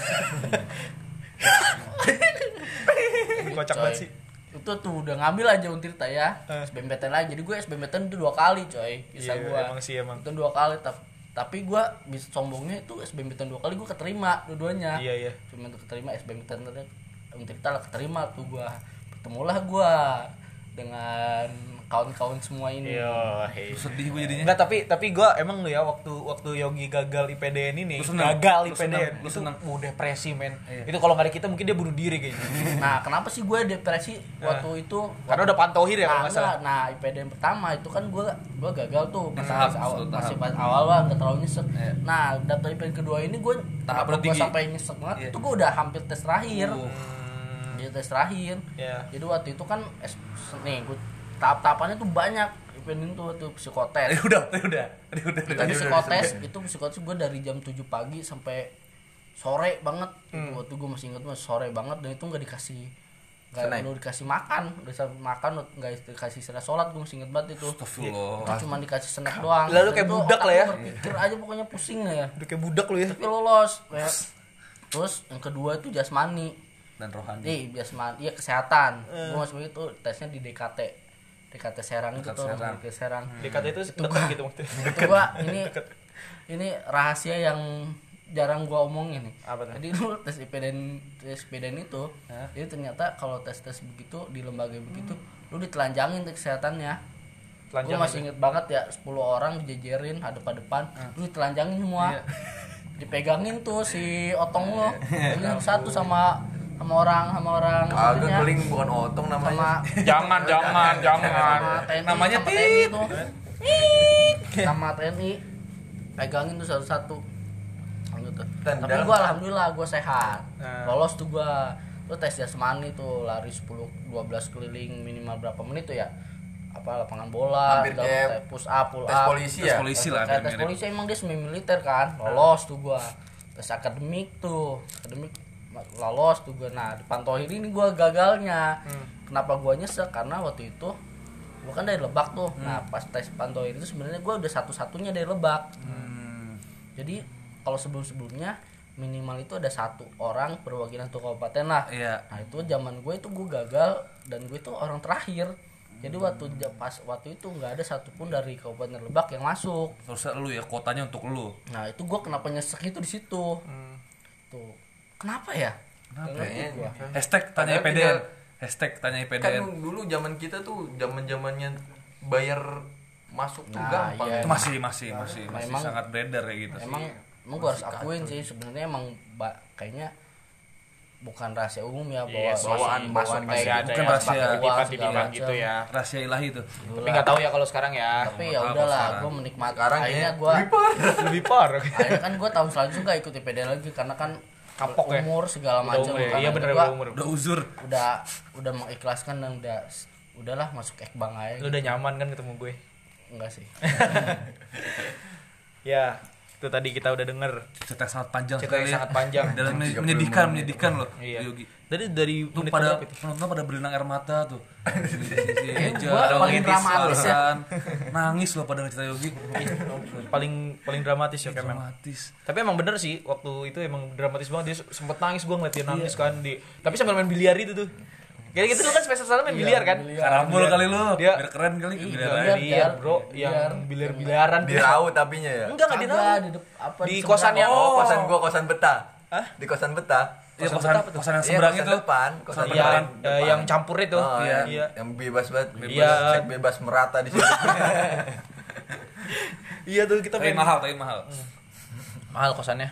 Speaker 1: Kocak banget sih.
Speaker 5: Itu tuh udah ngambil aja Untirta ya.
Speaker 1: Eh.
Speaker 5: SBMPTN lagi. Jadi gue SBMPTN itu dua kali coy. Bisa
Speaker 1: Iya,
Speaker 5: gua.
Speaker 1: emang sih, emang.
Speaker 5: Itu dua kali tapi tapi gue bisa sombongnya itu SBMPTN dua kali gue keterima dua-duanya.
Speaker 1: Iya, iya.
Speaker 5: Cuma untuk keterima SBMPTN Untirta lah keterima tuh gue. Bertemulah gue dengan kawan-kawan semua ini.
Speaker 1: Iya, hei.
Speaker 2: Sedih gue jadinya.
Speaker 1: Enggak tapi tapi gua emang lu ya waktu waktu Yogi gagal IPDN ini
Speaker 2: Lu seneng?
Speaker 1: gagal
Speaker 2: Lu
Speaker 1: IPDN
Speaker 2: seneng? Lu
Speaker 1: itu
Speaker 2: seneng?
Speaker 1: uh, depresi men
Speaker 2: Iya.
Speaker 1: itu kalau nggak ada kita mungkin dia bunuh diri kayaknya (laughs)
Speaker 5: Nah, kenapa sih gue depresi waktu itu?
Speaker 1: karena udah pantohir ya kalau
Speaker 5: Nah,
Speaker 1: nggak salah
Speaker 5: nah IPDN pertama itu kan gue gue gagal tuh
Speaker 2: Yang
Speaker 5: masih,
Speaker 2: tahap,
Speaker 5: awal
Speaker 2: tahap.
Speaker 5: masih pas awal lah nggak terlalu nyesek
Speaker 2: Iya.
Speaker 5: nah daftar IPDN kedua ini gue
Speaker 2: Tahap
Speaker 5: gue sampai nyesek banget
Speaker 2: Iya.
Speaker 5: itu gue udah hampir tes terakhir
Speaker 2: Uh.
Speaker 5: Jadi tes terakhir
Speaker 1: ya
Speaker 5: jadi waktu itu kan nih gue tahap-tahapannya tuh banyak. IPDN tuh tuh psikotes. (laughs)
Speaker 2: Tadi udah, tadi udah, tadi udah.
Speaker 5: itu
Speaker 2: tadi udah.
Speaker 5: psikotes itu psikotes gue dari jam 7 pagi sampai sore banget.
Speaker 2: Hmm.
Speaker 5: waktu gue masih inget masih sore banget dan itu nggak dikasih nggak perlu dikasih makan. Udah makan nggak dikasih istilah sholat gue masih inget banget itu.
Speaker 2: Astagfirullah.
Speaker 5: itu cuma dikasih snack doang.
Speaker 1: Lalu kayak
Speaker 5: Itu
Speaker 1: budak lah ya.
Speaker 5: gua berpikir aja pokoknya pusing ya.
Speaker 1: Udah kayak budak lu ya.
Speaker 5: Tapi lolos kayak terus yang kedua itu jasmani.
Speaker 2: Dan rohani.
Speaker 5: eh jasmani iya kesehatan. Gue masuk itu tesnya di DKT DKT Serang itu
Speaker 2: Dekat
Speaker 5: tuh
Speaker 2: Serang.
Speaker 5: DKT Serang
Speaker 1: dekat itu dekat gitu maksudnya
Speaker 5: itu gua ini (laughs) ini rahasia yang jarang gua omongin nih.
Speaker 1: Apa tuh?
Speaker 5: Jadi dulu (laughs) tes IPDN tes IPDN itu, jadi ternyata kalau tes tes begitu di lembaga begitu, lu ditelanjangin tuh kesehatannya. Gua
Speaker 1: Telanjang
Speaker 5: masih inget banget ya 10 orang dijejerin hadap depan, lu ditelanjangin semua.
Speaker 2: Iya.
Speaker 5: Dipegangin tuh si otong lo, ini satu sama sama orang sama orang.
Speaker 4: Agak keling bukan otong
Speaker 5: sama
Speaker 4: namanya. (laughs)
Speaker 1: jangan jangan jangan.
Speaker 5: sama TNI
Speaker 2: Namanya
Speaker 5: sama TNI tuh. Sama TNI. Pegangin tuh satu-satu. Gitu. Tapi gua alhamdulillah gua sehat.
Speaker 1: Nah.
Speaker 5: lolos tuh gua. Lu tes jasmani tuh lari 10 12 keliling minimal berapa menit tuh ya? Apa lapangan bola
Speaker 4: Hampir kayak
Speaker 5: tes push up pull
Speaker 4: tes
Speaker 5: up.
Speaker 4: polisi
Speaker 2: Tes
Speaker 4: ya.
Speaker 2: polisi lah,
Speaker 5: tes polisi emang dia semi militer kan? Lolos tuh gua. Tes akademik tuh. Akademik lolos tuh gua. Nah di Pantohir ini gua gagalnya. Kenapa gua nyesek karena waktu itu gua kan dari Lebak tuh. Nah pas tes Pantohir itu sebenarnya gua udah satu-satunya dari Lebak.
Speaker 2: Hmm.
Speaker 5: jadi kalau sebelum-sebelumnya minimal itu ada satu orang perwakilan tuh kabupaten lah.
Speaker 2: Iya.
Speaker 5: nah itu zaman gue itu gue gagal dan gue itu orang terakhir. Jadi waktu ja- pas waktu itu nggak ada satupun dari kabupaten lebak yang masuk.
Speaker 2: Terus lu ya kotanya untuk lu.
Speaker 5: nah itu gua kenapa nyesek itu di situ. Tuh kenapa ya? Kenapa gua.
Speaker 2: Hashtag tanya
Speaker 4: Padahal
Speaker 2: IPDN. Hashtag tanya
Speaker 4: kan
Speaker 2: IPDN.
Speaker 4: dulu zaman kita tuh zaman zamannya bayar masuk tuh
Speaker 5: Nah,
Speaker 4: gampang.
Speaker 5: iya.
Speaker 2: Itu masih masih masih masih
Speaker 5: Memang-
Speaker 2: sangat beredar kayak gitu.
Speaker 5: emang emang gua harus akuin sih sebenarnya emang ba- kayaknya bukan rahasia umum ya bahwa
Speaker 1: Iya,
Speaker 5: masih-
Speaker 4: bawaan-
Speaker 5: bawaan
Speaker 4: bawaan
Speaker 5: kayak
Speaker 1: masih
Speaker 5: gitu,
Speaker 1: ada
Speaker 2: Bukan
Speaker 1: ya.
Speaker 2: rahasia.
Speaker 5: segala
Speaker 1: gitu ya.
Speaker 2: Rahasia ilahi tuh.
Speaker 1: tapi nggak tahu ya kalau sekarang ya.
Speaker 5: Tapi ya udahlah gue menikmati.
Speaker 4: Sekarang
Speaker 5: akhirnya
Speaker 4: kayaknya
Speaker 5: gue
Speaker 1: lebih parah
Speaker 5: akhirnya kan gue tahun selanjutnya gak ikut IPD lagi karena kan
Speaker 1: Kapok ya?
Speaker 5: umur segala
Speaker 1: Udah
Speaker 5: macam
Speaker 1: umur ya? iya bener udah umur
Speaker 2: Udah uzur.
Speaker 5: udah udah mengikhlaskan dan udah udahlah masuk ekbang aja
Speaker 1: lu udah nyaman kan ketemu gue
Speaker 5: enggak sih (laughs)
Speaker 1: ya itu tadi kita udah denger
Speaker 2: Cerita yang sangat panjang
Speaker 1: Cerita yang
Speaker 2: sekali ya.
Speaker 1: sangat panjang. (laughs)
Speaker 2: Dan
Speaker 4: 30
Speaker 2: menyedihkan, menyedihkan loh.
Speaker 1: iya
Speaker 2: Yogi.
Speaker 1: dari dari
Speaker 2: Tuh
Speaker 1: menit
Speaker 2: pada penonton pada berlinang air mata tuh. Si (laughs) Eja,
Speaker 5: Gua
Speaker 2: ada
Speaker 5: paling dramatis ya.
Speaker 2: Nangis loh pada cerita Yogi.
Speaker 1: paling paling dramatis ya Kemen
Speaker 2: Dramatis.
Speaker 1: tapi emang bener sih waktu itu emang dramatis banget dia sempet nangis gue ngeliat dia nangis kan di tapi sambil main biliar itu tuh kayak gitu lu kan semester satu main biliar kan
Speaker 2: Karambol kali lu.
Speaker 1: Dia-
Speaker 2: Biar keren kali
Speaker 5: Ih,
Speaker 2: biliar
Speaker 5: biliar.
Speaker 1: biliar bro yang biliar biliaran
Speaker 4: di raut tapinya ya
Speaker 1: enggak enggak di raut.
Speaker 5: di
Speaker 1: kosannya.
Speaker 4: oh kosan gua kosan betah
Speaker 1: Hah?
Speaker 4: di kosan betah
Speaker 2: Iya kosan kosan yang
Speaker 4: Iya,
Speaker 2: seberang
Speaker 4: kosan
Speaker 2: itu.
Speaker 4: depan kosan
Speaker 1: Iya,
Speaker 4: depan,
Speaker 1: eh,
Speaker 4: depan.
Speaker 1: yang campur itu.
Speaker 4: Oh,
Speaker 1: Iya.
Speaker 4: iya. yang bebas banget bebas
Speaker 1: Iya.
Speaker 4: bebas merata di situ (laughs)
Speaker 1: iya tuh kita
Speaker 2: Tapi
Speaker 1: main
Speaker 2: mahal, tapi mahal.
Speaker 1: mahal kosannya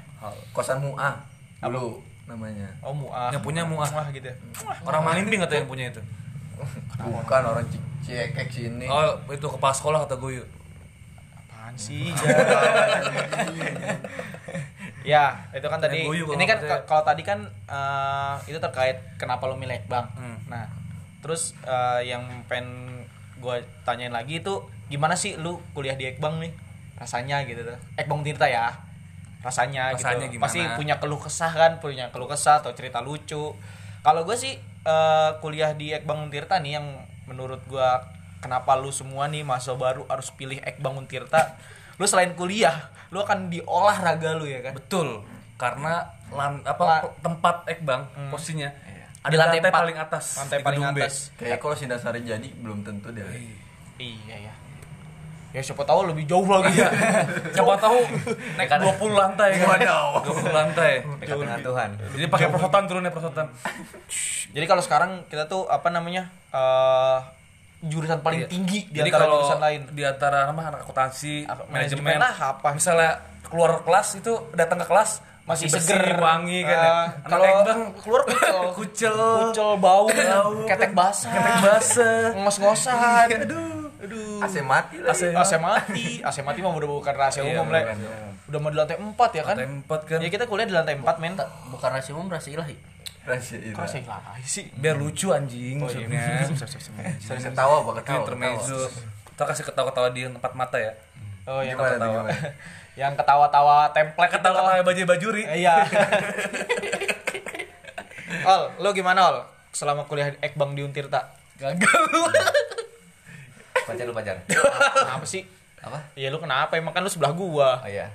Speaker 4: kosan mua dulu namanya.
Speaker 1: Oh muah.
Speaker 2: Yang punya muah.
Speaker 1: muah gitu ya?
Speaker 2: Orang Malimping atau yang punya itu?
Speaker 4: bukan orang ciekek sini.
Speaker 2: Oh, itu kepala sekolah kata Guyu.
Speaker 1: apaan sih? (laughs) Ya itu kan tadi ini kan kalau tadi kan eh, itu terkait kenapa lo milih bang
Speaker 2: Hmm.
Speaker 1: nah terus eh, yang pengen gue tanyain lagi itu gimana sih lu kuliah di Ekbang nih? Rasanya gitu tuh. Ekbang Tirta ya rasanya,
Speaker 2: Rasanya
Speaker 1: gitu
Speaker 2: gimana?
Speaker 1: pasti punya keluh kesah kan punya keluh kesah atau cerita lucu kalau gue sih eh, kuliah di Ekbang Tirta nih yang menurut gue kenapa lu semua nih masa baru harus pilih Ekbang Tirta lu selain kuliah lu akan diolah raga lu ya kan
Speaker 2: Betul. Karena lan, apa
Speaker 1: La-
Speaker 2: tempat Ekbang posisinya ada
Speaker 1: Di lantai
Speaker 2: lantai, paling atas.
Speaker 1: Lantai paling atas.
Speaker 4: kayak kalau Sindasari jadi belum tentu deh
Speaker 1: iya ya ya siapa tahu lebih jauh lagi ya (laughs)
Speaker 2: Siapa tahu naik 20 lantai kan.
Speaker 4: Wadaw.
Speaker 2: 20 lantai.
Speaker 3: dekat dengan Tuhan
Speaker 2: Jadi pakai prosotan turunnya prosotan.
Speaker 1: jadi kalau sekarang kita tuh apa namanya eh jurusan paling
Speaker 2: Iya.
Speaker 1: tinggi di
Speaker 2: Jadi
Speaker 1: antara
Speaker 2: kalau
Speaker 1: jurusan lain
Speaker 2: di antara apa anak akuntansi, manajemen,
Speaker 1: lah, apa.
Speaker 2: Misalnya keluar kelas itu datang ke kelas
Speaker 1: masih
Speaker 2: bersih,
Speaker 1: seger
Speaker 2: wangi kan ya.
Speaker 1: Eh, kalau
Speaker 2: Ekbang
Speaker 1: keluar kucel (laughs)
Speaker 2: kucel,
Speaker 1: kucel bau ketek basah
Speaker 2: ketek basah.
Speaker 1: ngos-ngosan aduh aduh
Speaker 4: AC mati lah
Speaker 2: AC
Speaker 1: AC mati AC mati mah udah bukan rahasia
Speaker 2: Iya,
Speaker 1: umum lah
Speaker 2: iya.
Speaker 1: udah mau di lantai 4 ya kan
Speaker 2: Lantai empat kan.
Speaker 1: ya kita kuliah di lantai 4 men
Speaker 5: bukan rahasia umum rahasia ilahi
Speaker 4: rahasia itu
Speaker 1: rahasia ilahi sih
Speaker 2: Biar lucu anjing
Speaker 1: Oh, iya.
Speaker 2: maksudnya.
Speaker 4: saya ketawa
Speaker 2: Itu
Speaker 4: ketawa
Speaker 2: intermezzo. Kita kasih ketawa-ketawa di tempat mata ya.
Speaker 1: oh yang
Speaker 4: Gimana
Speaker 1: ketawa
Speaker 4: gimana? (laughs)
Speaker 1: yang ketawa-tawa template.
Speaker 2: Ketawa-ketawa baju bajuri.
Speaker 1: Iya. (laughs) Ol, lu gimana Ol? Selama kuliah di Ekbang di Untirta?
Speaker 5: gagal (laughs)
Speaker 3: pacar lu pacar
Speaker 1: Kenapa sih?
Speaker 3: apa
Speaker 1: Iya lu kenapa? Emang kan lu sebelah gua.
Speaker 3: oh iya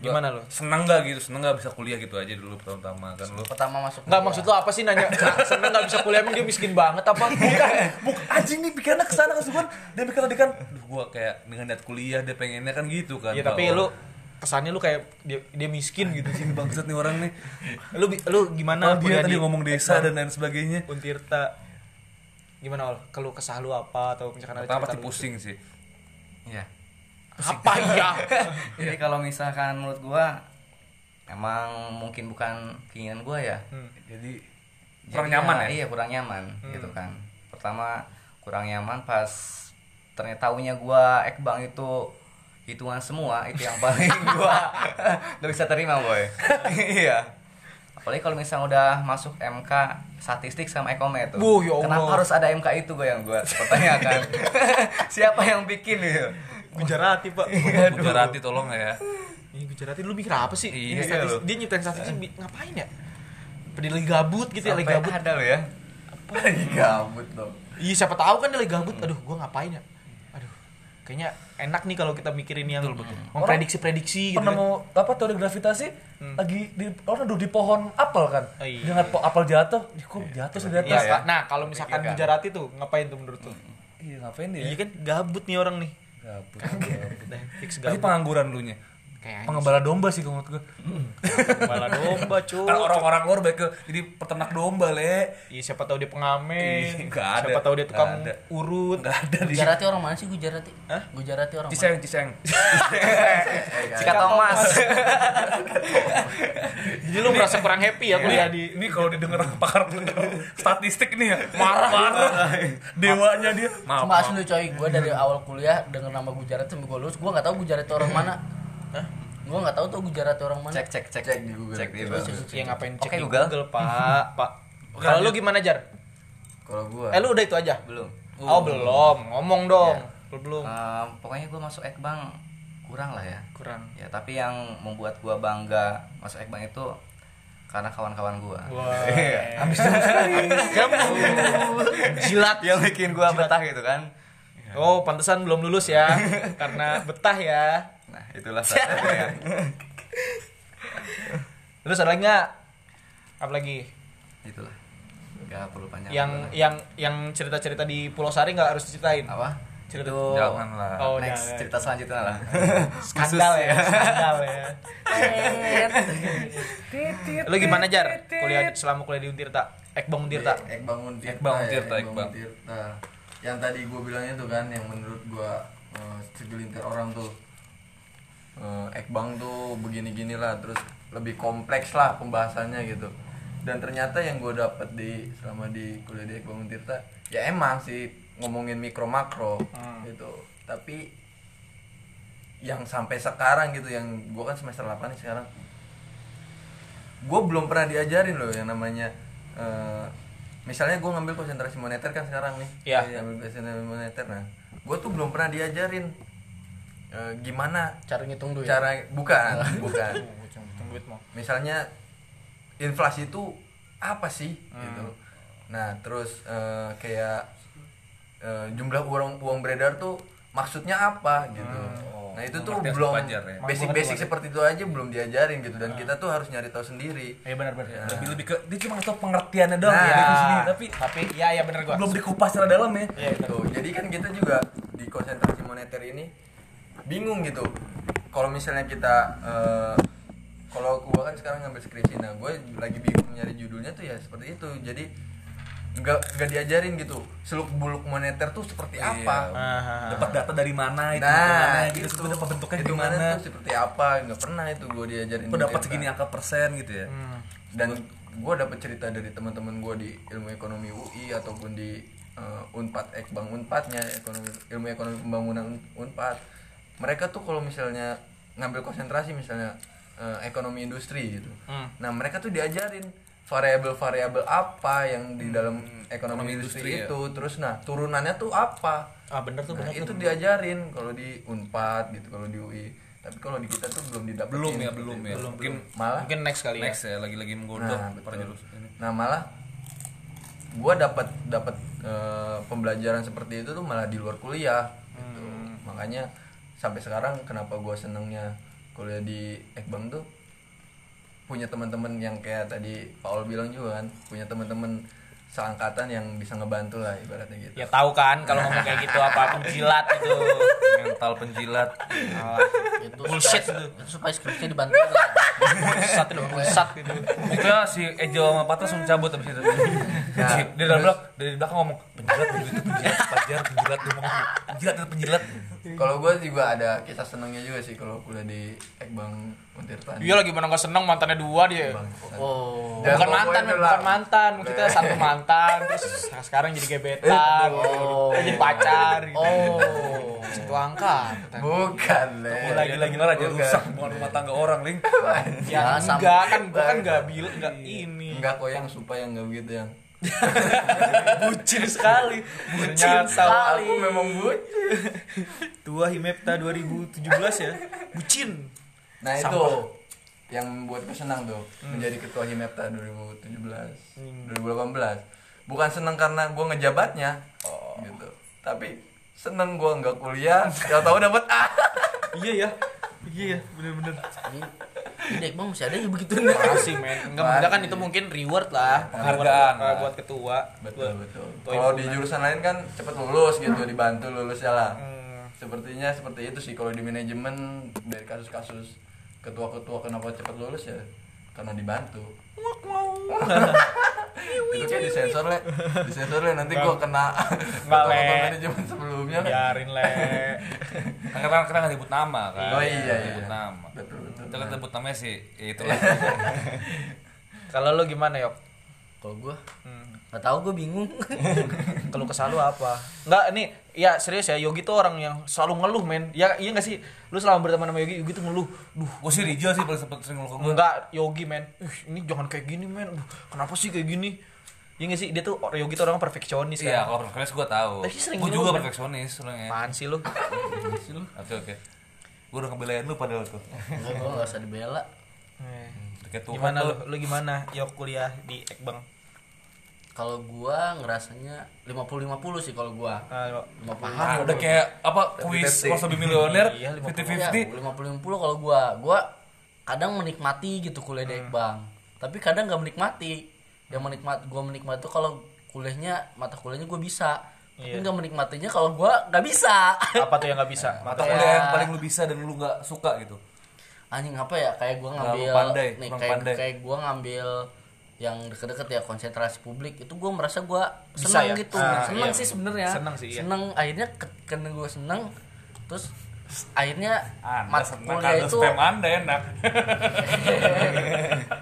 Speaker 1: Gimana lu?
Speaker 2: Senang gak gitu? Senang gak bisa kuliah gitu aja dulu pertama-tama kan lu.
Speaker 5: pertama masuk
Speaker 1: Enggak
Speaker 5: kuliah.
Speaker 1: maksud lu apa sih nanya? Nah, seneng gak bisa kuliah emang dia miskin banget apa? Bukan. (laughs)
Speaker 2: Bukan anjing nih pikirannya ke sana kan Suban. Dia mikir tadi kan, duh gua kayak dengan niat kuliah dia pengennya kan gitu kan.
Speaker 1: Iya tapi lu kesannya lu kayak dia, dia miskin gitu sih.
Speaker 2: Bangsat nih orang nih.
Speaker 1: Lu lu gimana
Speaker 2: Nah, dia tadi
Speaker 1: di
Speaker 2: ngomong desa dan lain sebagainya.
Speaker 1: Untirta? Gimana Ol? Keluh kesah lu apa? Atau misalkan ada
Speaker 2: Pertama
Speaker 1: cerita
Speaker 2: pasti pusing sih.
Speaker 3: iya.
Speaker 1: Apa (laughs) iya?
Speaker 3: jadi kalau misalkan menurut gua emang mungkin bukan keinginan gua ya.
Speaker 2: Jadi kurang
Speaker 3: Jadi
Speaker 2: nyaman ya.
Speaker 3: iya kurang nyaman gitu kan. Pertama kurang nyaman pas ternyata taunya gua ekbang itu hitungan semua itu yang paling (laughs) gua (laughs) gak bisa terima boy. Iya apalagi kalau misalnya udah masuk MK statistik sama ekome tuh
Speaker 1: Wuh, ya Allah.
Speaker 3: kenapa harus ada MK itu gue yang gua pertanyakan (laughs) siapa yang bikin gitu
Speaker 1: Gujarati, Pak.
Speaker 2: Gujarati tolong ya.
Speaker 1: Ini Gujarati lu mikir apa sih? Ini
Speaker 2: Iya,
Speaker 1: statis-
Speaker 2: loh.
Speaker 1: dia nyiptain statistik bi- ngapain ya? Apa dia lagi gabut gitu ya, lagi
Speaker 3: Sampai
Speaker 1: gabut.
Speaker 3: ada lo ya
Speaker 4: lagi gabut dong
Speaker 1: Iya, siapa tahu kan dia lagi gabut. Aduh, gua ngapain ya? Aduh. Kayaknya enak nih kalau kita mikirin yang memprediksi-prediksi gitu.
Speaker 2: Pernah
Speaker 1: kan.
Speaker 2: mau apa teori gravitasi lagi di orang duduk di pohon apel kan.
Speaker 1: Oh, iya.
Speaker 2: Po- apel jatuh, Ih, kok jatuh sih di atas.
Speaker 1: Iya, Pak. Nah, kalau misalkan
Speaker 3: Pikirkan.
Speaker 1: Gujarati tuh ngapain tuh menurut lu?
Speaker 2: Iya ngapain dia?
Speaker 1: Iya kan gabut nih orang nih.
Speaker 2: Gabut. gabut.
Speaker 1: Nah, fix
Speaker 2: Pasti
Speaker 1: gabut.
Speaker 2: pengangguran dulunya.
Speaker 1: Kayaknya
Speaker 2: Pengembala domba sih menurut gue.
Speaker 1: Kepala domba (laughs) cuy.
Speaker 2: Kan orang-orang luar baik ke jadi peternak domba, Le.
Speaker 1: Iya siapa tahu dia pengamen.
Speaker 2: Ih, nggak ada.
Speaker 1: Siapa tahu dia tukang
Speaker 2: Nggak ada.
Speaker 1: urut.
Speaker 2: Enggak ada
Speaker 5: Gujarati orang mana sih Gujarati?
Speaker 1: Hah?
Speaker 5: Gujarati orang mana?
Speaker 2: Ciseng, (laughs) Ciseng.
Speaker 3: Cika Thomas. (laughs)
Speaker 1: Jadi lu merasa kurang happy ya kuliah di
Speaker 2: ini kalau didengar pakar statistik nih ya marah marah dewanya dia maaf,
Speaker 5: Cuma
Speaker 2: maaf.
Speaker 5: asli coy, gue dari awal kuliah denger nama Gujarati sampai gue lulus, gue nggak tahu Gujarati orang mana. Hah? Gue nggak tahu tuh Gujarati orang mana.
Speaker 3: Cek cek cek
Speaker 4: Cek di Google.
Speaker 3: Cek di Google.
Speaker 5: cek, cek.
Speaker 1: Ya ngapain cek di
Speaker 3: Google.
Speaker 1: Google, Pak. (laughs) Pak. Kalau lu gimana, Jar?
Speaker 4: Kalau gua
Speaker 1: Eh lu udah itu aja?
Speaker 3: Belum.
Speaker 1: Oh, belum. Ngomong dong. Lu belum.
Speaker 3: Eh, pokoknya gue masuk Ekbang kurang lah ya.
Speaker 1: Kurang.
Speaker 3: Ya tapi yang membuat gua bangga masuk Ekbang itu karena kawan-kawan gua.
Speaker 1: Wah. (laughs) Habis Kamu (laughs) jilat
Speaker 3: Yang bikin gua betah gitu kan.
Speaker 1: Oh, pantesan belum lulus ya. Karena betah ya.
Speaker 3: Nah, itulah (laughs) salah satunya.
Speaker 1: Terus ada lagi nggak? Apa lagi?
Speaker 3: itulah. Gak perlu panjang.
Speaker 1: Yang yang yang cerita-cerita di Pulau Sari nggak harus diceritain.
Speaker 3: apa?
Speaker 1: Cerita
Speaker 3: Itu
Speaker 2: Janganlah.
Speaker 1: Oh,
Speaker 3: next
Speaker 1: jangan.
Speaker 3: cerita selanjutnya lah. (laughs)
Speaker 1: skandal ya, skandal ya. (laughs) Lu gimana Jar? Kuliah selama kuliah di Untirta? Ekbang Untirta.
Speaker 4: Ekbang Untirta.
Speaker 2: Ekbang
Speaker 4: ya,
Speaker 2: Untirta,
Speaker 4: Ekbang. Untirta. Yang tadi gue bilangnya tuh kan yang menurut gua eh, segelintir orang tuh eh, Ekbang tuh begini-gini lah terus lebih kompleks lah pembahasannya gitu. Dan ternyata yang gue dapet di selama di kuliah di Ekbang Untirta ya emang sih ngomongin mikro makro
Speaker 1: Hmm.
Speaker 4: gitu. Tapi yang sampai sekarang gitu yang gue kan semester 8 nih sekarang gue belum pernah diajarin loh yang namanya eh, misalnya gue ngambil konsentrasi moneter kan sekarang nih
Speaker 1: Iya.
Speaker 4: ngambil konsentrasi moneter nah gue tuh belum pernah diajarin eh, gimana
Speaker 5: Cara ngitung duit.
Speaker 4: cara bukan bukan (laughs)
Speaker 1: duit mau.
Speaker 4: misalnya inflasi itu apa sih
Speaker 1: Hmm.
Speaker 4: gitu nah terus eh, kayak eh, jumlah uang uang beredar tuh maksudnya apa gitu
Speaker 1: Oh,
Speaker 4: nah itu tuh
Speaker 2: pengertian
Speaker 4: belum
Speaker 2: ya.
Speaker 4: basic-basic seperti itu aja belum diajarin gitu dan kita tuh harus nyari tahu sendiri
Speaker 1: Iya benar benar.
Speaker 2: lebih lebih ke dia cuma ngasih tau pengertiannya doang
Speaker 4: Nah.
Speaker 2: ya di sini tapi
Speaker 1: tapi ya ya benar gua.
Speaker 2: belum dikupas secara dalam ya
Speaker 1: Iya benar.
Speaker 4: Tuh, jadi kan kita juga di konsentrasi moneter ini bingung gitu. Kalau misalnya kita eh, kalau gua kan sekarang ngambil skripsi, nah gue lagi bingung nyari judulnya tuh ya seperti itu. Jadi nggak nggak diajarin gitu seluk beluk moneter tuh seperti
Speaker 2: Iya.
Speaker 4: apa.
Speaker 2: Dapat data dari mana itu
Speaker 4: Nah,
Speaker 2: gitu
Speaker 4: itu
Speaker 2: sebenarnya bentuknya
Speaker 4: hitungannya
Speaker 2: gimana
Speaker 4: tuh seperti apa? Nggak pernah itu gue diajarin. di
Speaker 2: dapat segini angka persen gitu ya
Speaker 1: Hmm.
Speaker 4: dan gue dapet cerita dari teman-teman gue di ilmu ekonomi UI ataupun di eh, Unpad Ekbang Unpadnya ekonomi ilmu ekonomi pembangunan Un- Unpad mereka tuh kalau misalnya ngambil konsentrasi misalnya eh, ekonomi industri gitu
Speaker 1: Hmm.
Speaker 4: nah mereka tuh diajarin variabel-variabel apa yang di dalam ekonomi,
Speaker 2: ekonomi
Speaker 4: industri,
Speaker 2: industri, ya.
Speaker 4: itu terus nah turunannya tuh apa
Speaker 1: Ah benar tuh
Speaker 4: nah
Speaker 1: benar
Speaker 4: itu
Speaker 1: tuh.
Speaker 4: diajarin kalau di Unpad gitu kalau di UI tapi kalau di kita tuh belum didapetin
Speaker 2: belum ya
Speaker 4: seperti
Speaker 2: belum ya mungkin
Speaker 4: malah
Speaker 1: Mungkin next kali ya.
Speaker 2: next ya lagi-lagi menggodok
Speaker 4: Nah,
Speaker 2: para jurus ini
Speaker 4: Nah malah gue dapat dapat eh, pembelajaran seperti itu tuh malah di luar kuliah. Gitu. Makanya sampai sekarang kenapa gue senengnya kuliah di Ekbang tuh punya teman-teman yang kayak tadi Paul bilang juga kan punya teman-teman seangkatan yang bisa ngebantu lah ibaratnya gitu.
Speaker 1: Ya tahu kan kalau ngomong kayak gitu apa (laughs) penjilat itu.
Speaker 2: mental penjilat
Speaker 1: Alah,
Speaker 5: itu
Speaker 1: Bullshit
Speaker 5: supaya-
Speaker 1: itu.
Speaker 5: itu supaya skripsinya dibantu.
Speaker 1: Pusat itu pusat itu.
Speaker 2: pokoknya si Ejo sama Patra langsung cabut abis itu
Speaker 4: Nah,
Speaker 2: dia dari belakang dari belakang ngomong penjilat penjilat pajar penjilat dia ngomong penjilat itu penjilat
Speaker 4: Kalau gue juga ada kisah senengnya juga sih kalau kuliah di Ekbang Untirta.
Speaker 1: Iya lagi mana nggak seneng mantannya dua dia.
Speaker 4: Bangsat.
Speaker 5: Oh.
Speaker 4: Dan
Speaker 1: bukan mantan, bukan
Speaker 4: lah.
Speaker 1: mantan. Kita satu (laughs) mantan, terus sekarang jadi gebetan,
Speaker 5: Oh.
Speaker 1: jadi pacar. Gitu.
Speaker 5: Oh.
Speaker 1: Situ angka.
Speaker 4: Bukan, Le.
Speaker 2: gila gila gila aja
Speaker 4: Bukan.
Speaker 2: rusak bukan rumah tangga orang ling
Speaker 1: Ya,
Speaker 5: Ya,
Speaker 1: enggak kan, gua kan enggak bilang enggak ini.
Speaker 4: Enggak kok yang supaya enggak begitu yang (laughs)
Speaker 1: Bucin sekali. Bucin
Speaker 5: sekali.
Speaker 4: Aku memang bucin.
Speaker 1: Tua Himepta 2017 ya. Bucin.
Speaker 4: Nah itu
Speaker 1: Sampah.
Speaker 4: yang membuatku senang tuh menjadi ketua Himepta 2017, 2018. Bukan senang karena gue ngejabatnya, gitu. Tapi seneng gue nggak kuliah, ya tahu dapat A.
Speaker 1: Iya ya. Iya ya, bener-bener.
Speaker 5: Di Ekbang masih ada ya begitu nih.
Speaker 1: Masih men. Enggak enggak kan itu mungkin reward lah.
Speaker 2: Penghargaan
Speaker 1: Reward,
Speaker 2: lah.
Speaker 1: buat ketua.
Speaker 4: betul betul kalau di jurusan lain kan cepet lulus gitu dibantu lulusnya lah
Speaker 1: Hmm.
Speaker 4: sepertinya seperti itu sih kalau di manajemen dari kasus-kasus ketua-ketua kenapa cepet lulus ya karena dibantu (laughs) itu kayak disensor le disensor le nanti gua kena
Speaker 1: Nggak, Le.
Speaker 4: manajemen sebelumnya.
Speaker 1: Biarin le.
Speaker 2: Kan kita kita nggak nyebut nama kan.
Speaker 4: Oh, iya, iya.
Speaker 2: Nyebut nama.
Speaker 4: betul betul
Speaker 2: Kita kan nyebut namanya sih, ya itulah. (laughs)
Speaker 1: Kalau lu gimana, Yok?
Speaker 5: Kalau gua
Speaker 1: Hmm.
Speaker 5: nggak tahu gua bingung. (laughs)
Speaker 1: Kalau kesal apa? Enggak, ini ya serius ya, Yogi tuh orang yang selalu ngeluh, men. Ya iya gak sih? Lu selama berteman sama Yogi, Yogi tuh ngeluh. Duh,
Speaker 2: gue sih Rijal sih paling sempet sering ngeluh ke gue.
Speaker 1: enggak Yogi, men. Ih, ini jangan kayak gini, men. Duh, kenapa sih kayak gini? Iya gak sih? Dia tuh Yogi tuh orang perfeksionis
Speaker 2: Iya,
Speaker 1: kan.
Speaker 2: kalau perfeksionis gue tahu.
Speaker 1: Tapi sering
Speaker 2: Gue juga perfeksionis orangnya.
Speaker 1: Apaan sih lu?
Speaker 2: Oke oke. Gue udah ngebelain lu padahal tuh.
Speaker 5: Enggak, gua nggak usah dibela.
Speaker 1: Eh,
Speaker 2: Tuhan
Speaker 1: Gimana lu? Lu gimana? Yok kuliah di Ekbang.
Speaker 5: Kalau gua ngerasanya 50-50 sih kalau gua.
Speaker 1: Ah,
Speaker 5: 50
Speaker 2: Ah, udah kayak apa kuis
Speaker 4: 50-50.
Speaker 2: Mas lebih milioner
Speaker 1: Iya,
Speaker 2: 50-50
Speaker 5: Ya, 50-50 kalau gua. Gua kadang menikmati gitu kuliah
Speaker 1: Hmm.
Speaker 5: di Ekbang. Tapi kadang nggak menikmati. Yang menikmati gua menikmati tuh kalau kuliahnya mata kuliahnya gua bisa. Tapi
Speaker 1: Iya.
Speaker 5: nggak menikmatinya kalau gua nggak bisa.
Speaker 1: apa tuh yang nggak bisa? (laughs)
Speaker 2: Atau
Speaker 5: Kayak-
Speaker 2: kuliah yang paling lu bisa dan lu nggak suka gitu
Speaker 5: Anjing apa ya? Kayak gua
Speaker 2: Terlalu
Speaker 5: ngambil
Speaker 2: pandai,
Speaker 5: nih kayak
Speaker 2: pandai.
Speaker 5: kayak gua ngambil yang deket-deket ya konsentrasi publik itu gua merasa gua
Speaker 1: Bisa
Speaker 5: senang
Speaker 1: ya?
Speaker 5: gitu.
Speaker 1: Ah,
Speaker 5: senang
Speaker 1: iya.
Speaker 5: sih sebenarnya.
Speaker 1: Senang sih, iya.
Speaker 5: senang akhirnya karena gua senang terus akhirnya
Speaker 2: Anda
Speaker 5: mat
Speaker 2: senang
Speaker 5: kuliah
Speaker 2: kalau
Speaker 5: itu
Speaker 2: spam anda enak.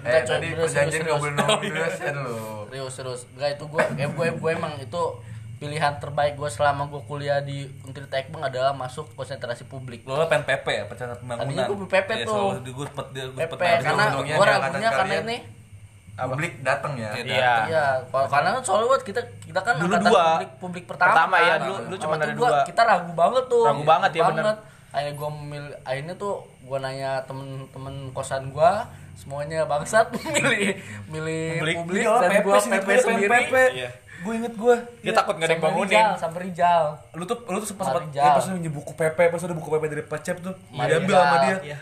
Speaker 5: Enggak, (laughs)
Speaker 4: eh tadi perjanjian nggak boleh
Speaker 5: serius.
Speaker 4: nongol dosen lu.
Speaker 5: Serius serius. Enggak itu gue eh, gue gue emang itu pilihan terbaik gue selama gue kuliah di Untirta Ekbang adalah masuk konsentrasi publik.
Speaker 2: Lu kan PP ya? Perencanaan pembangunan
Speaker 5: Tadinya gua PP
Speaker 2: Iya,
Speaker 5: tuh.
Speaker 2: di gue sempet dia gue
Speaker 5: PP karena gue ragunya karena ini
Speaker 4: publik datang ya
Speaker 2: Iya.
Speaker 1: Iya.
Speaker 5: iya kalau karena kan soalnya buat kita kita kan
Speaker 1: Dulu dua.
Speaker 5: publik publik pertama,
Speaker 1: Pertama,
Speaker 5: kan.
Speaker 1: iya, dulu- dulu cuma ada dua.
Speaker 5: kita ragu banget tuh
Speaker 1: Ragu banget, ya, bener.
Speaker 5: akhirnya gue memilih akhirnya tuh gue nanya temen-temen kosan gue semuanya bangsat (laughs) milih milih
Speaker 1: Publik.
Speaker 5: publik,
Speaker 2: Iya
Speaker 5: dan
Speaker 2: PP
Speaker 5: gue PP
Speaker 2: gue
Speaker 5: sendiri
Speaker 2: PP.
Speaker 1: Iya.
Speaker 2: Gue inget gue
Speaker 1: Dia takut nggak ada yang bangunin.
Speaker 5: Rijal, sampai Rijal
Speaker 2: Lu tuh lu tuh sempet
Speaker 5: Sama
Speaker 2: sempet
Speaker 5: Rijal.
Speaker 2: ya, pas minjem buku PP pas ada buku PP dari Pacep tuh diambil sama dia
Speaker 1: Iya.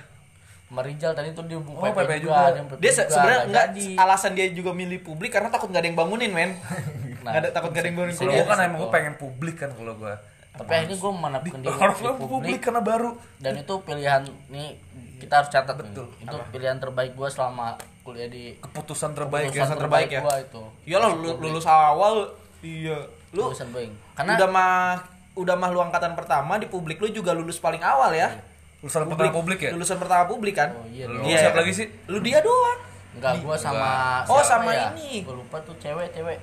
Speaker 5: Sama Rijal tadi tuh dia
Speaker 2: Oh, PP juga.
Speaker 5: PP
Speaker 1: Dia se-
Speaker 5: juga,
Speaker 1: sebenarnya
Speaker 5: nggak
Speaker 1: enggak
Speaker 5: jadi.
Speaker 1: alasan dia juga milih publik karena takut nggak ada yang bangunin, men. (laughs)
Speaker 5: Nah,
Speaker 1: Nggak ada takut nggak ada yang bangunin
Speaker 2: kalau gue kan
Speaker 5: Iya,
Speaker 2: emang gue
Speaker 5: gitu.
Speaker 2: pengen publik kan kalau gue
Speaker 5: tapi akhirnya gue menetapkan diri
Speaker 2: harus
Speaker 5: di
Speaker 2: publik
Speaker 5: publik
Speaker 2: karena baru
Speaker 5: dan itu pilihan nih kita harus catat betul itu pilihan terbaik gue selama kuliah di
Speaker 2: keputusan terbaik ya
Speaker 5: keputusan
Speaker 1: terbaik ya.
Speaker 5: gua itu
Speaker 1: Iyalah lu lulus awal iya. Lu
Speaker 5: lulusan Boeing karena
Speaker 1: udah mah udah mah lu angkatan pertama di publik lu juga lulus paling awal ya.
Speaker 2: Lulusan pertama publik ya
Speaker 1: Lulusan pertama publik kan?
Speaker 5: oh iya
Speaker 2: Lu.
Speaker 1: Iya,
Speaker 2: siapa lagi sih
Speaker 1: Lu dia doang.
Speaker 5: enggak gue sama
Speaker 1: Oh, sama
Speaker 5: ya?
Speaker 1: ini.
Speaker 5: gue lupa tuh cewek cewek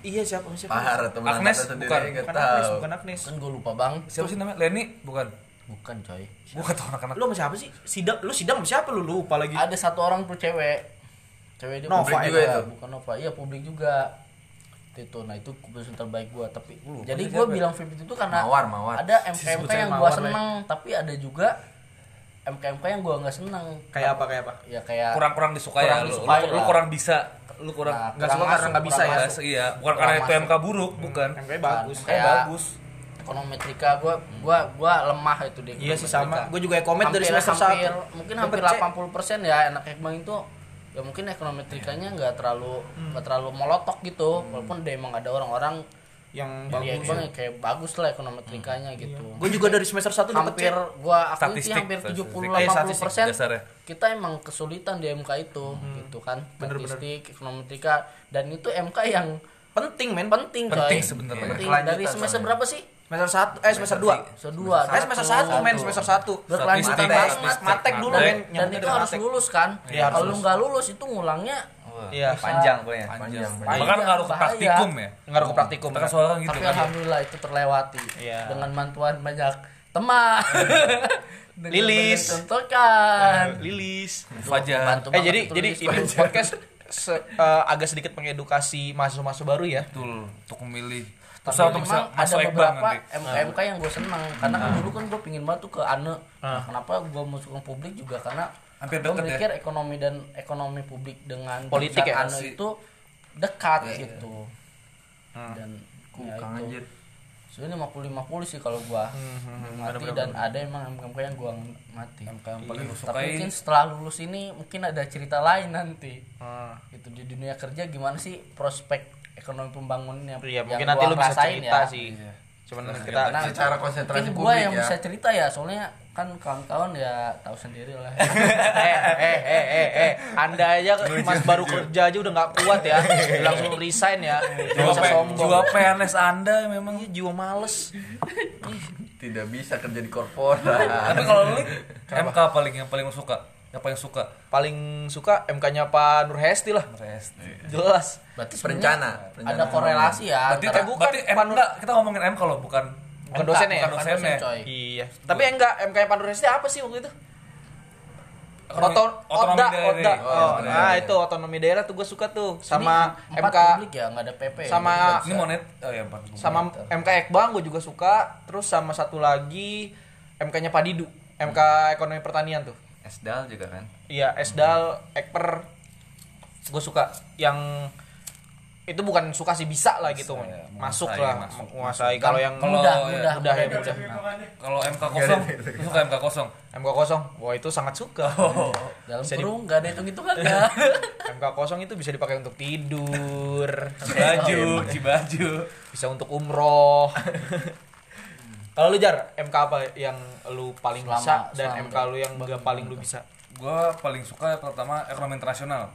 Speaker 1: Iya siapa siapa?
Speaker 4: parah teman
Speaker 2: Agnes?
Speaker 4: sendiri
Speaker 2: Bukan.
Speaker 1: Bukan Agnes, bukan Agnes.
Speaker 5: kan gue lupa bang
Speaker 2: siapa sih namanya Leni bukan
Speaker 5: bukan coy
Speaker 2: gue kata anak-anak
Speaker 1: Lu sama siapa sih? Sidang lu sidang sama siapa lu lupa lagi?
Speaker 5: ada satu orang tuh cewek cewek dia
Speaker 1: Nova
Speaker 5: publik
Speaker 4: juga
Speaker 5: juga
Speaker 4: itu?
Speaker 5: bukan Nova iya publik juga itu nah itu keputusan terbaik gua tapi
Speaker 2: lupa
Speaker 5: jadi gua
Speaker 2: ya?
Speaker 5: bilang VIP itu karena
Speaker 4: Mawar, Mawar.
Speaker 5: ada MKMK yang gua seneng tapi ada juga MKMK yang gua nggak seneng
Speaker 1: Kayak apa kayak apa?
Speaker 5: ya kayak
Speaker 2: kurang-kurang disukai
Speaker 5: Kurang
Speaker 2: ya lu,
Speaker 5: disukai
Speaker 2: lu, lu kurang bisa lu kurang
Speaker 5: Nah,
Speaker 1: nggak
Speaker 5: kurang
Speaker 1: suka karena nggak bisa
Speaker 5: kurang
Speaker 1: ya?
Speaker 5: masuk.
Speaker 2: iya bukan
Speaker 5: Kurang
Speaker 2: karena itu. MK buruk bukan
Speaker 1: MK bagus.
Speaker 2: Kayak
Speaker 5: Kayak-
Speaker 2: bagus
Speaker 5: ekonometrika gua gua gua lemah itu di
Speaker 1: Iya sih sama. Gue juga ekonomi dari
Speaker 5: Hampir-
Speaker 1: semester
Speaker 5: hampir,
Speaker 1: 1.
Speaker 5: mungkin hampir 80% ya anak ekbang itu ya mungkin ekonometrikanya nggak terlalu nggak terlalu melotok gitu. Walaupun dia emang ada orang-orang
Speaker 1: yang
Speaker 5: yang
Speaker 1: bagus.
Speaker 5: ekbang ya kayak bagus lah ekonometrikanya gitu.
Speaker 1: Gue juga dari semester 1 dapat
Speaker 5: hampir gua akui sih hampir
Speaker 2: statistik.
Speaker 5: 70
Speaker 1: Eh,
Speaker 5: 80
Speaker 1: statistik
Speaker 5: persen kita emang kesulitan di MK itu gitu kan.
Speaker 1: Bener-bener.
Speaker 5: statistik ekonometrika dan itu MK yang
Speaker 1: penting men.
Speaker 5: penting coy.
Speaker 2: Penting. Sebenarnya.
Speaker 5: dari semester berapa sih
Speaker 1: Semester 1 eh semester 2.
Speaker 5: semester dua
Speaker 1: Eh semester 1 men, semester 1.
Speaker 5: berkelanjutan
Speaker 2: statistik,
Speaker 1: Matek dulu men.
Speaker 5: dan itu harus lulus kan
Speaker 1: Iya,
Speaker 5: kalau lu nggak lulus itu ngulangnya
Speaker 1: Iya.
Speaker 3: panjang pokoknya
Speaker 4: panjang
Speaker 2: bahkan ngaruh ke praktikum ya
Speaker 1: Ngaruh ke praktikum.
Speaker 2: kan soalnya kan gitu
Speaker 5: tapi
Speaker 2: kan
Speaker 5: alhamdulillah itu terlewati
Speaker 1: Iya.
Speaker 5: dengan bantuan banyak teman (laughs)
Speaker 1: Lilis.
Speaker 5: banyak contohkan
Speaker 1: Lilis.
Speaker 2: Fajar.
Speaker 1: Eh jadi jadi ini podcast se- eh, agak sedikit mengedukasi mahasiswa-mahasiswa baru ya.
Speaker 2: betul untuk memilih Terus untuk bisa
Speaker 5: ada
Speaker 2: masuk ekbang
Speaker 5: beberapa
Speaker 2: nanti.
Speaker 5: MK yang gue senang. Karena kan dulu kan gue pingin banget tuh ke ANE. Nah, kenapa gue masuk ke publik juga? Karena
Speaker 2: Hampir
Speaker 5: gue
Speaker 2: ya?
Speaker 5: mikir ekonomi dan ekonomi publik dengan
Speaker 1: Politik ya?
Speaker 5: ANE itu dekat gitu. Dan ya itu. sebenarnya 50 50 sih kalau gua mati dan ada emang MK yang gua mati.
Speaker 2: MK yang paling lu
Speaker 5: tapi mungkin setelah lulus ini mungkin ada cerita lain nanti.
Speaker 1: Ah.
Speaker 5: gitu di dunia kerja gimana sih prospek ekonomi pembangunan yang
Speaker 1: Iya,
Speaker 5: yang
Speaker 1: mungkin nanti lu bisa cerita
Speaker 5: ya.
Speaker 1: sih.
Speaker 2: Iya.
Speaker 1: Cuman kita
Speaker 5: Nah,
Speaker 4: secara konsentrasi
Speaker 5: mungkin gua
Speaker 4: publik
Speaker 5: yang
Speaker 4: ya.
Speaker 5: bisa cerita ya soalnya kan kawan-kawan ya tahu sendiri lah (laughs)
Speaker 1: eh, eh, eh, eh, eh, anda aja mas baru kerja aja udah nggak kuat ya, (laughs) langsung resign ya,
Speaker 2: jiwa,
Speaker 1: usah
Speaker 2: P-
Speaker 1: sombong.
Speaker 2: jiwa PNS anda memang
Speaker 1: Iya, jiwa males.
Speaker 4: tidak bisa kerja di korporat
Speaker 2: tapi kalau lu (laughs) MK paling yang paling suka yang paling suka
Speaker 1: Paling suka MK-nya Pak Nur Hesti lah,
Speaker 2: Rest.
Speaker 1: jelas.
Speaker 5: berarti
Speaker 4: Perencana,
Speaker 5: ada korelasi ya
Speaker 2: berarti,
Speaker 5: antara
Speaker 1: bukan,
Speaker 2: berarti M, enggak, kita ngomongin M kalau bukan
Speaker 1: Bukan dosen ya?
Speaker 2: bukan
Speaker 5: dosen, coy.
Speaker 1: Iya. Tapi enggak MK-nya Pak Nur Hesti apa sih waktu itu?
Speaker 2: Otonomi-
Speaker 1: Oton,
Speaker 2: otonomi daerah.
Speaker 1: Otda.
Speaker 2: Oh, iya,
Speaker 1: nah
Speaker 2: iya.
Speaker 1: itu otonomi daerah tuh gue suka tuh sama
Speaker 5: Ini
Speaker 1: MK
Speaker 5: publik ya nggak ada PP ya?
Speaker 1: sama-
Speaker 5: nggak
Speaker 2: ini monet oh ya
Speaker 1: sama MK Ekbang gue juga suka terus sama satu lagi MK-nya Pak Didu MK ekonomi pertanian tuh
Speaker 3: Esdal juga kan?
Speaker 1: Iya Esdal Ekper. Gue suka yang itu bukan suka sih bisa lah gitu
Speaker 2: ya,
Speaker 1: masuk
Speaker 2: menguasai,
Speaker 1: lah
Speaker 2: masuk,
Speaker 1: menguasai. Kalau yang
Speaker 2: Kalau
Speaker 5: mudah,
Speaker 2: ya,
Speaker 5: mudah,
Speaker 1: mudah ya
Speaker 5: mudah.
Speaker 1: mudah.
Speaker 2: Kalau MK kosong suka MK kosong?
Speaker 1: MK kosong? Wah itu sangat suka.
Speaker 5: Dalam
Speaker 1: Bisa
Speaker 5: kurung nggak ada hitung hitungannya (laughs)
Speaker 1: MK kosong itu bisa dipakai untuk tidur
Speaker 2: baju (laughs) baju
Speaker 1: bisa untuk umroh (laughs) kalau lu jar MK apa yang lu paling
Speaker 5: Selama-
Speaker 1: bisa dan
Speaker 5: selama
Speaker 1: MK lu yang gak paling lu bisa?
Speaker 2: Gua paling suka pertama ekonomi internasional.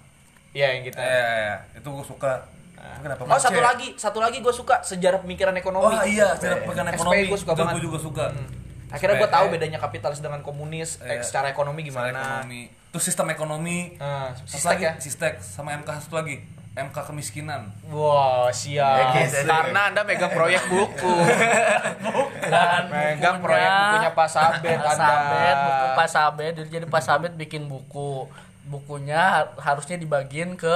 Speaker 1: Iya yang kita
Speaker 2: eh itu gua suka. Kenapa
Speaker 1: Oh satu lagi, satu lagi gue suka sejarah pemikiran ekonomi.
Speaker 2: oh iya cara pegangan
Speaker 1: SPI
Speaker 2: ekonomi.
Speaker 1: gua suka
Speaker 2: Itu
Speaker 1: banget.
Speaker 2: gua juga suka.
Speaker 1: Akhirnya gue tahu bedanya kapitalis dengan komunis, eh,
Speaker 2: Iya.
Speaker 1: secara ekonomi
Speaker 2: Secara
Speaker 1: gimana.
Speaker 2: ekonomi. Itu sistem ekonomi.
Speaker 1: Nah,
Speaker 2: Satu
Speaker 1: sistek
Speaker 2: lagi,
Speaker 1: ya.
Speaker 2: sistek sama MK satu lagi MK kemiskinan
Speaker 1: Wah siap.
Speaker 4: Ya, gitu.
Speaker 1: Karena anda megang proyek buku, (laughs)
Speaker 5: dan
Speaker 1: megang proyek bukunya Pak Sabet
Speaker 5: Pak
Speaker 1: anda.
Speaker 5: Sabet buku Pak Sabet jadi Pak Sabet bikin buku bukunya har- harusnya dibagiin ke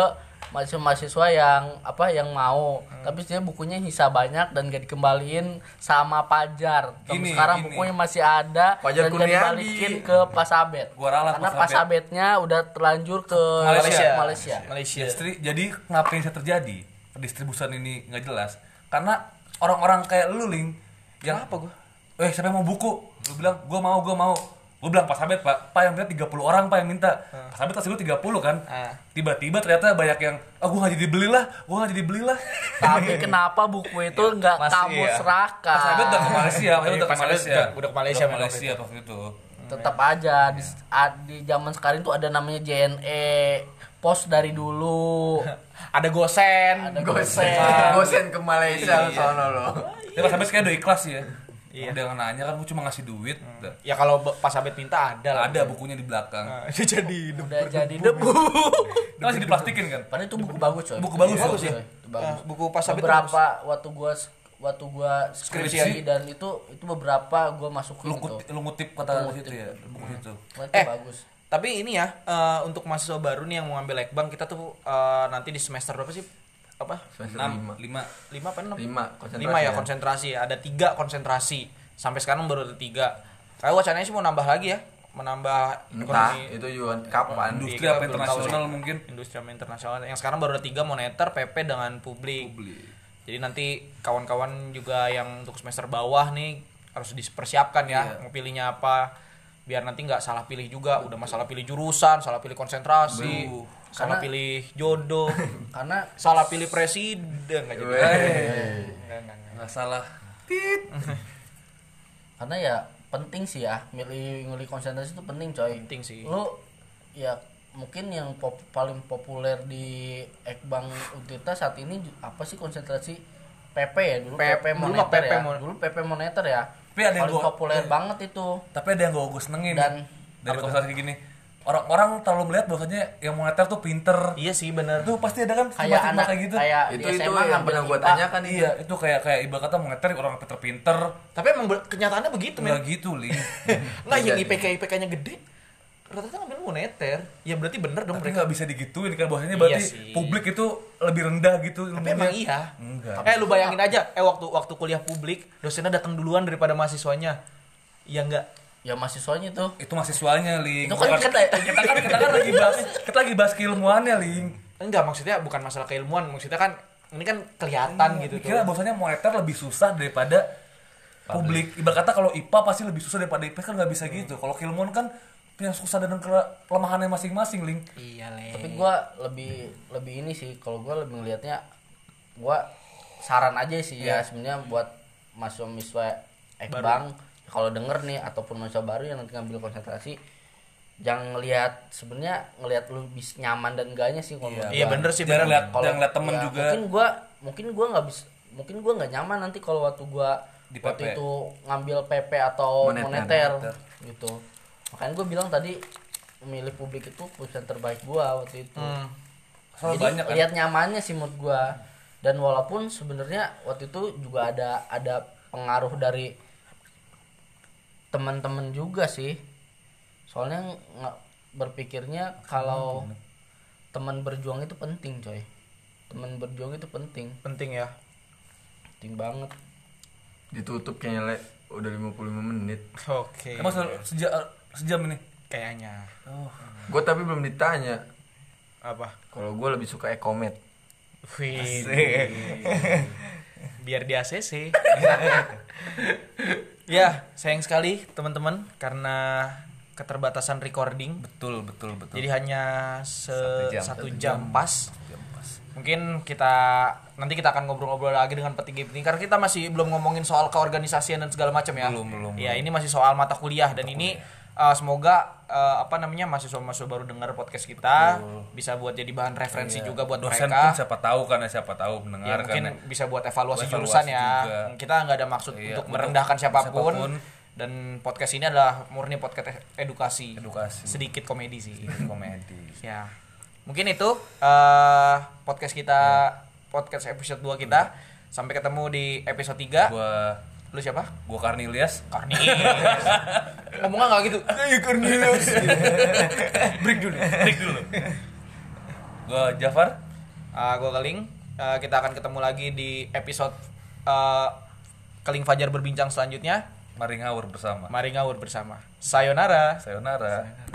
Speaker 5: mahasiswa-mahasiswa yang apa yang mau
Speaker 1: Hmm.
Speaker 5: tapi dia bukunya nyisa banyak dan gak dikembaliin sama Pajar Tapi
Speaker 2: Gini,
Speaker 5: sekarang
Speaker 2: gini.
Speaker 5: bukunya masih ada
Speaker 4: Pajar
Speaker 5: dan gak dibalikin ke Pak Sabet
Speaker 2: Gua ralat
Speaker 5: karena
Speaker 2: Pak
Speaker 5: Pak
Speaker 2: Sabet.
Speaker 5: Sabetnya udah terlanjur ke
Speaker 2: Malaysia.
Speaker 5: Malaysia.
Speaker 1: Malaysia.
Speaker 2: Distri- jadi kenapa yang bisa terjadi pendistribusian ini nggak jelas karena orang-orang kayak lu ling yang
Speaker 1: Kenapa gua?
Speaker 2: eh siapa yang mau buku lu bilang gua mau gua mau gua bilang pas sabet pak pak yang minta 30 orang pak yang minta. Pas sabet kasih lu 30 kan?
Speaker 1: Ah.
Speaker 2: tiba-tiba ternyata banyak yang ah gua nggak jadi beli lah gua nggak jadi beli lah
Speaker 5: tapi kenapa buku itu nggak
Speaker 1: Masih
Speaker 5: kamu
Speaker 1: ya.
Speaker 5: serahkan
Speaker 2: pas sabet udah ke Malaysia sabet udah ke Malaysia.
Speaker 1: udah- ke Malaysia
Speaker 2: Udah ke Malaysia pas itu.
Speaker 5: Tetap aja di, a- di zaman sekarang tuh ada namanya JNE pos dari dulu. (laughs)
Speaker 1: Ada gosen.
Speaker 5: ada
Speaker 4: gosen.
Speaker 5: Gosen.
Speaker 4: Gosen ke Malaysia
Speaker 1: Iya.
Speaker 4: sono lo.
Speaker 2: Tapi pas sabet kayak udah ikhlas ya
Speaker 1: Iya.
Speaker 2: udah nanya kan gua cuma ngasih duit udah.
Speaker 1: Ya kalau be- Pak Sabet minta ada lah.
Speaker 2: ada bukunya di belakang
Speaker 1: Nah, (laughs) Itu jadi hidup.
Speaker 5: udah jadi debu (laughs)
Speaker 2: Itu masih diplastikin kan
Speaker 5: padahal itu buku bagus coy
Speaker 2: Buku bagus,
Speaker 5: bagus
Speaker 2: ya?
Speaker 5: coy. Itu bagus
Speaker 1: Ah, buku Pak Sabet
Speaker 5: beberapa waktu gua waktu gua
Speaker 1: Skripsi.
Speaker 5: skripsi dan itu itu beberapa gua masukin
Speaker 2: lu
Speaker 5: itu
Speaker 2: lu ngutip kata
Speaker 5: Lu
Speaker 2: situ ya buku itu
Speaker 5: Wah, itu
Speaker 1: Eh,
Speaker 5: bagus
Speaker 1: Tapi ini ya eh, untuk mahasiswa baru nih yang mau ngambil ekbang kita tuh eh, nanti di semester berapa sih? Apa?
Speaker 2: enam lima
Speaker 1: lima apa enam?
Speaker 4: Lima, konsentrasi
Speaker 1: Lima ya
Speaker 4: ya.
Speaker 1: konsentrasi. Ada tiga konsentrasi. Sampai sekarang baru ada tiga. Kayak wacananya sih mau nambah lagi ya, menambah
Speaker 4: entah
Speaker 1: ekonomi
Speaker 4: itu juga kapan
Speaker 2: industri
Speaker 1: kita
Speaker 2: apa internasional mungkin
Speaker 1: industri sama internasional. Yang sekarang baru ada tiga moneter, PP dengan publik. Jadi nanti kawan-kawan juga yang untuk semester bawah nih harus dipersiapkan ya, mau pilihnya apa biar nanti nggak salah pilih juga. Udah masalah pilih jurusan, salah pilih konsentrasi, salah
Speaker 5: Karena-
Speaker 1: pilih jodoh, (laughs)
Speaker 5: karena
Speaker 1: salah pilih presiden nggak jadi. Nggak,
Speaker 2: salah. (laughs)
Speaker 5: Karena ya penting sih ya milih milih konsentrasi itu penting coy.
Speaker 1: Penting sih.
Speaker 5: lu ya mungkin yang pop- paling populer di Ekbang Untirta saat ini apa sih konsentrasi PP ya? Dulu
Speaker 1: P-
Speaker 5: PP
Speaker 1: dulu
Speaker 5: moneter
Speaker 1: PP
Speaker 5: ya.
Speaker 1: Mon-
Speaker 5: dulu PP moneter ya.
Speaker 2: Tapi ada yang
Speaker 5: paling
Speaker 2: gua-
Speaker 5: populer (laughs) banget itu.
Speaker 2: Tapi ada yang gue gue senengin.
Speaker 5: Dan-
Speaker 2: dari kayak gini orang-orang terlalu melihat bahwasanya yang moneter tuh pinter
Speaker 1: Iya sih bener.
Speaker 2: itu pasti ada kan
Speaker 5: kayak anak
Speaker 2: kayak gitu
Speaker 5: kayak
Speaker 4: itu itu
Speaker 5: SMA
Speaker 4: yang pernah gue tanyakan
Speaker 2: iya itu kayak kayak ibarat kata moneter orang pinter-pinter
Speaker 1: Tapi emang kenyataannya begitu
Speaker 2: nggak gitu li (laughs)
Speaker 1: Nggak yang
Speaker 4: Iya,
Speaker 1: IPK IPK-nya gede. Rata-rata ngambil moneter. Ya berarti bener dong
Speaker 2: tapi
Speaker 1: mereka.
Speaker 2: nggak bisa digituin kan bahwasanya
Speaker 1: Iya
Speaker 2: berarti
Speaker 1: sih.
Speaker 2: publik itu lebih rendah gitu
Speaker 1: Tapi
Speaker 2: ilmunya.
Speaker 1: emang iya.
Speaker 2: enggak
Speaker 1: Eh lu bayangin aja, eh waktu waktu kuliah publik dosennya datang duluan daripada mahasiswanya. Ya enggak.
Speaker 5: Ya mahasiswanya tuh.
Speaker 2: Itu mahasiswanya ling.
Speaker 5: Itu kan kita-
Speaker 2: kita kan kita kan lagi bahas kita lagi bahas keilmuannya ling.
Speaker 1: Enggak, maksudnya bukan masalah keilmuan, maksudnya kan ini kan kelihatan gitu
Speaker 2: Kira
Speaker 1: tuh.
Speaker 2: bahwasanya moneter lebih susah daripada publik. ibarat kata kalau IPA pasti lebih susah daripada IPS kan nggak bisa gitu. Kalau Kilmon kan punya susah dan kele- kelemahannya masing-masing link
Speaker 1: Iya, Le.
Speaker 5: tapi gua lebih lebih ini sih kalau gua lebih ngelihatnya gua saran aja sih ya sebenarnya buat mahasiswa ekbang kalau denger nih ataupun mahasiswa baru yang nanti ngambil konsentrasi jangan ngelihat sebenarnya ngelihat lu bisa nyaman dan enggaknya sih kalau
Speaker 1: Iya
Speaker 5: gua.
Speaker 1: bener sih bener.
Speaker 2: lihat
Speaker 5: Kalau-
Speaker 2: jangan lihat temen
Speaker 5: ya,
Speaker 2: juga
Speaker 5: mungkin gua mungkin gua nggak bisa mungkin gua nggak nyaman nanti kalau waktu gua
Speaker 2: Di
Speaker 5: waktu itu ngambil PP atau
Speaker 4: Moneter.
Speaker 5: moneter, gitu makanya gua bilang tadi memilih publik itu pilihan terbaik gua waktu itu
Speaker 1: Hmm.
Speaker 2: soalnya
Speaker 5: jadi
Speaker 2: banyak kan
Speaker 5: lihat nyamannya sih menurut gua dan walaupun sebenarnya waktu itu juga ada ada pengaruh dari teman-teman juga sih soalnya nggak berpikirnya kalau teman berjuang itu penting coy teman berjuang itu penting
Speaker 1: Penting ya.
Speaker 5: penting banget
Speaker 4: Ditutup kayaknya le udah 55 menit.
Speaker 1: Oke.
Speaker 2: emang se- sejam sejam ini
Speaker 1: Kayaknya.
Speaker 4: Gue tapi belum ditanya
Speaker 1: Apa?
Speaker 4: kalau gue lebih suka ekomet.
Speaker 1: Wih. Biar di ACC. (laughs) ya, sayang sekali teman-teman karena keterbatasan recording.
Speaker 2: betul betul betul
Speaker 1: Jadi hanya se
Speaker 3: Satu jam.
Speaker 1: satu jam, pas.
Speaker 2: Jam pas.
Speaker 1: Mungkin kita nanti kita akan ngobrol-ngobrol lagi dengan petinggi-petinggi karena kita masih belum ngomongin soal keorganisasian dan segala macam ya.
Speaker 2: Belum, belum,
Speaker 1: Ya, ini masih soal mata kuliah dan ini uh, semoga uh, apa namanya mahasiswa-mahasiswa baru dengar podcast kita. Bisa buat jadi bahan referensi juga buat
Speaker 2: dosen
Speaker 1: mereka.
Speaker 2: pun siapa tahu kan ya siapa tahu
Speaker 1: ya
Speaker 2: mendengar
Speaker 1: mungkin
Speaker 2: kan
Speaker 1: bisa buat evaluasi,
Speaker 2: Evaluasi
Speaker 1: jurusan ya.
Speaker 2: juga.
Speaker 1: kita nggak ada maksud
Speaker 2: Iya,
Speaker 1: untuk merendahkan siapa
Speaker 2: pun, siapa pun.
Speaker 1: dan podcast ini adalah murni podcast e- edukasi.
Speaker 2: Edukasi.
Speaker 1: sedikit komedi sih.
Speaker 2: Komedi. (laughs)
Speaker 1: Ya. Mungkin itu eh, podcast kita podcast episode 2 kita. Sampai ketemu di episode 3
Speaker 2: gua
Speaker 1: lu siapa?
Speaker 2: Gua Karnilias.
Speaker 1: Karni (laughs) ngomongnya nggak gitu. Karnilius (laughs) break dulu. Break dulu.
Speaker 2: Gua Jafar.
Speaker 1: Ah, gua Keling. Eh, kita akan ketemu lagi di episode eh, Keling Fajar berbincang selanjutnya.
Speaker 2: Mari ngawur bersama.
Speaker 1: Mari ngawur bersama. Sayonara.
Speaker 2: Sayonara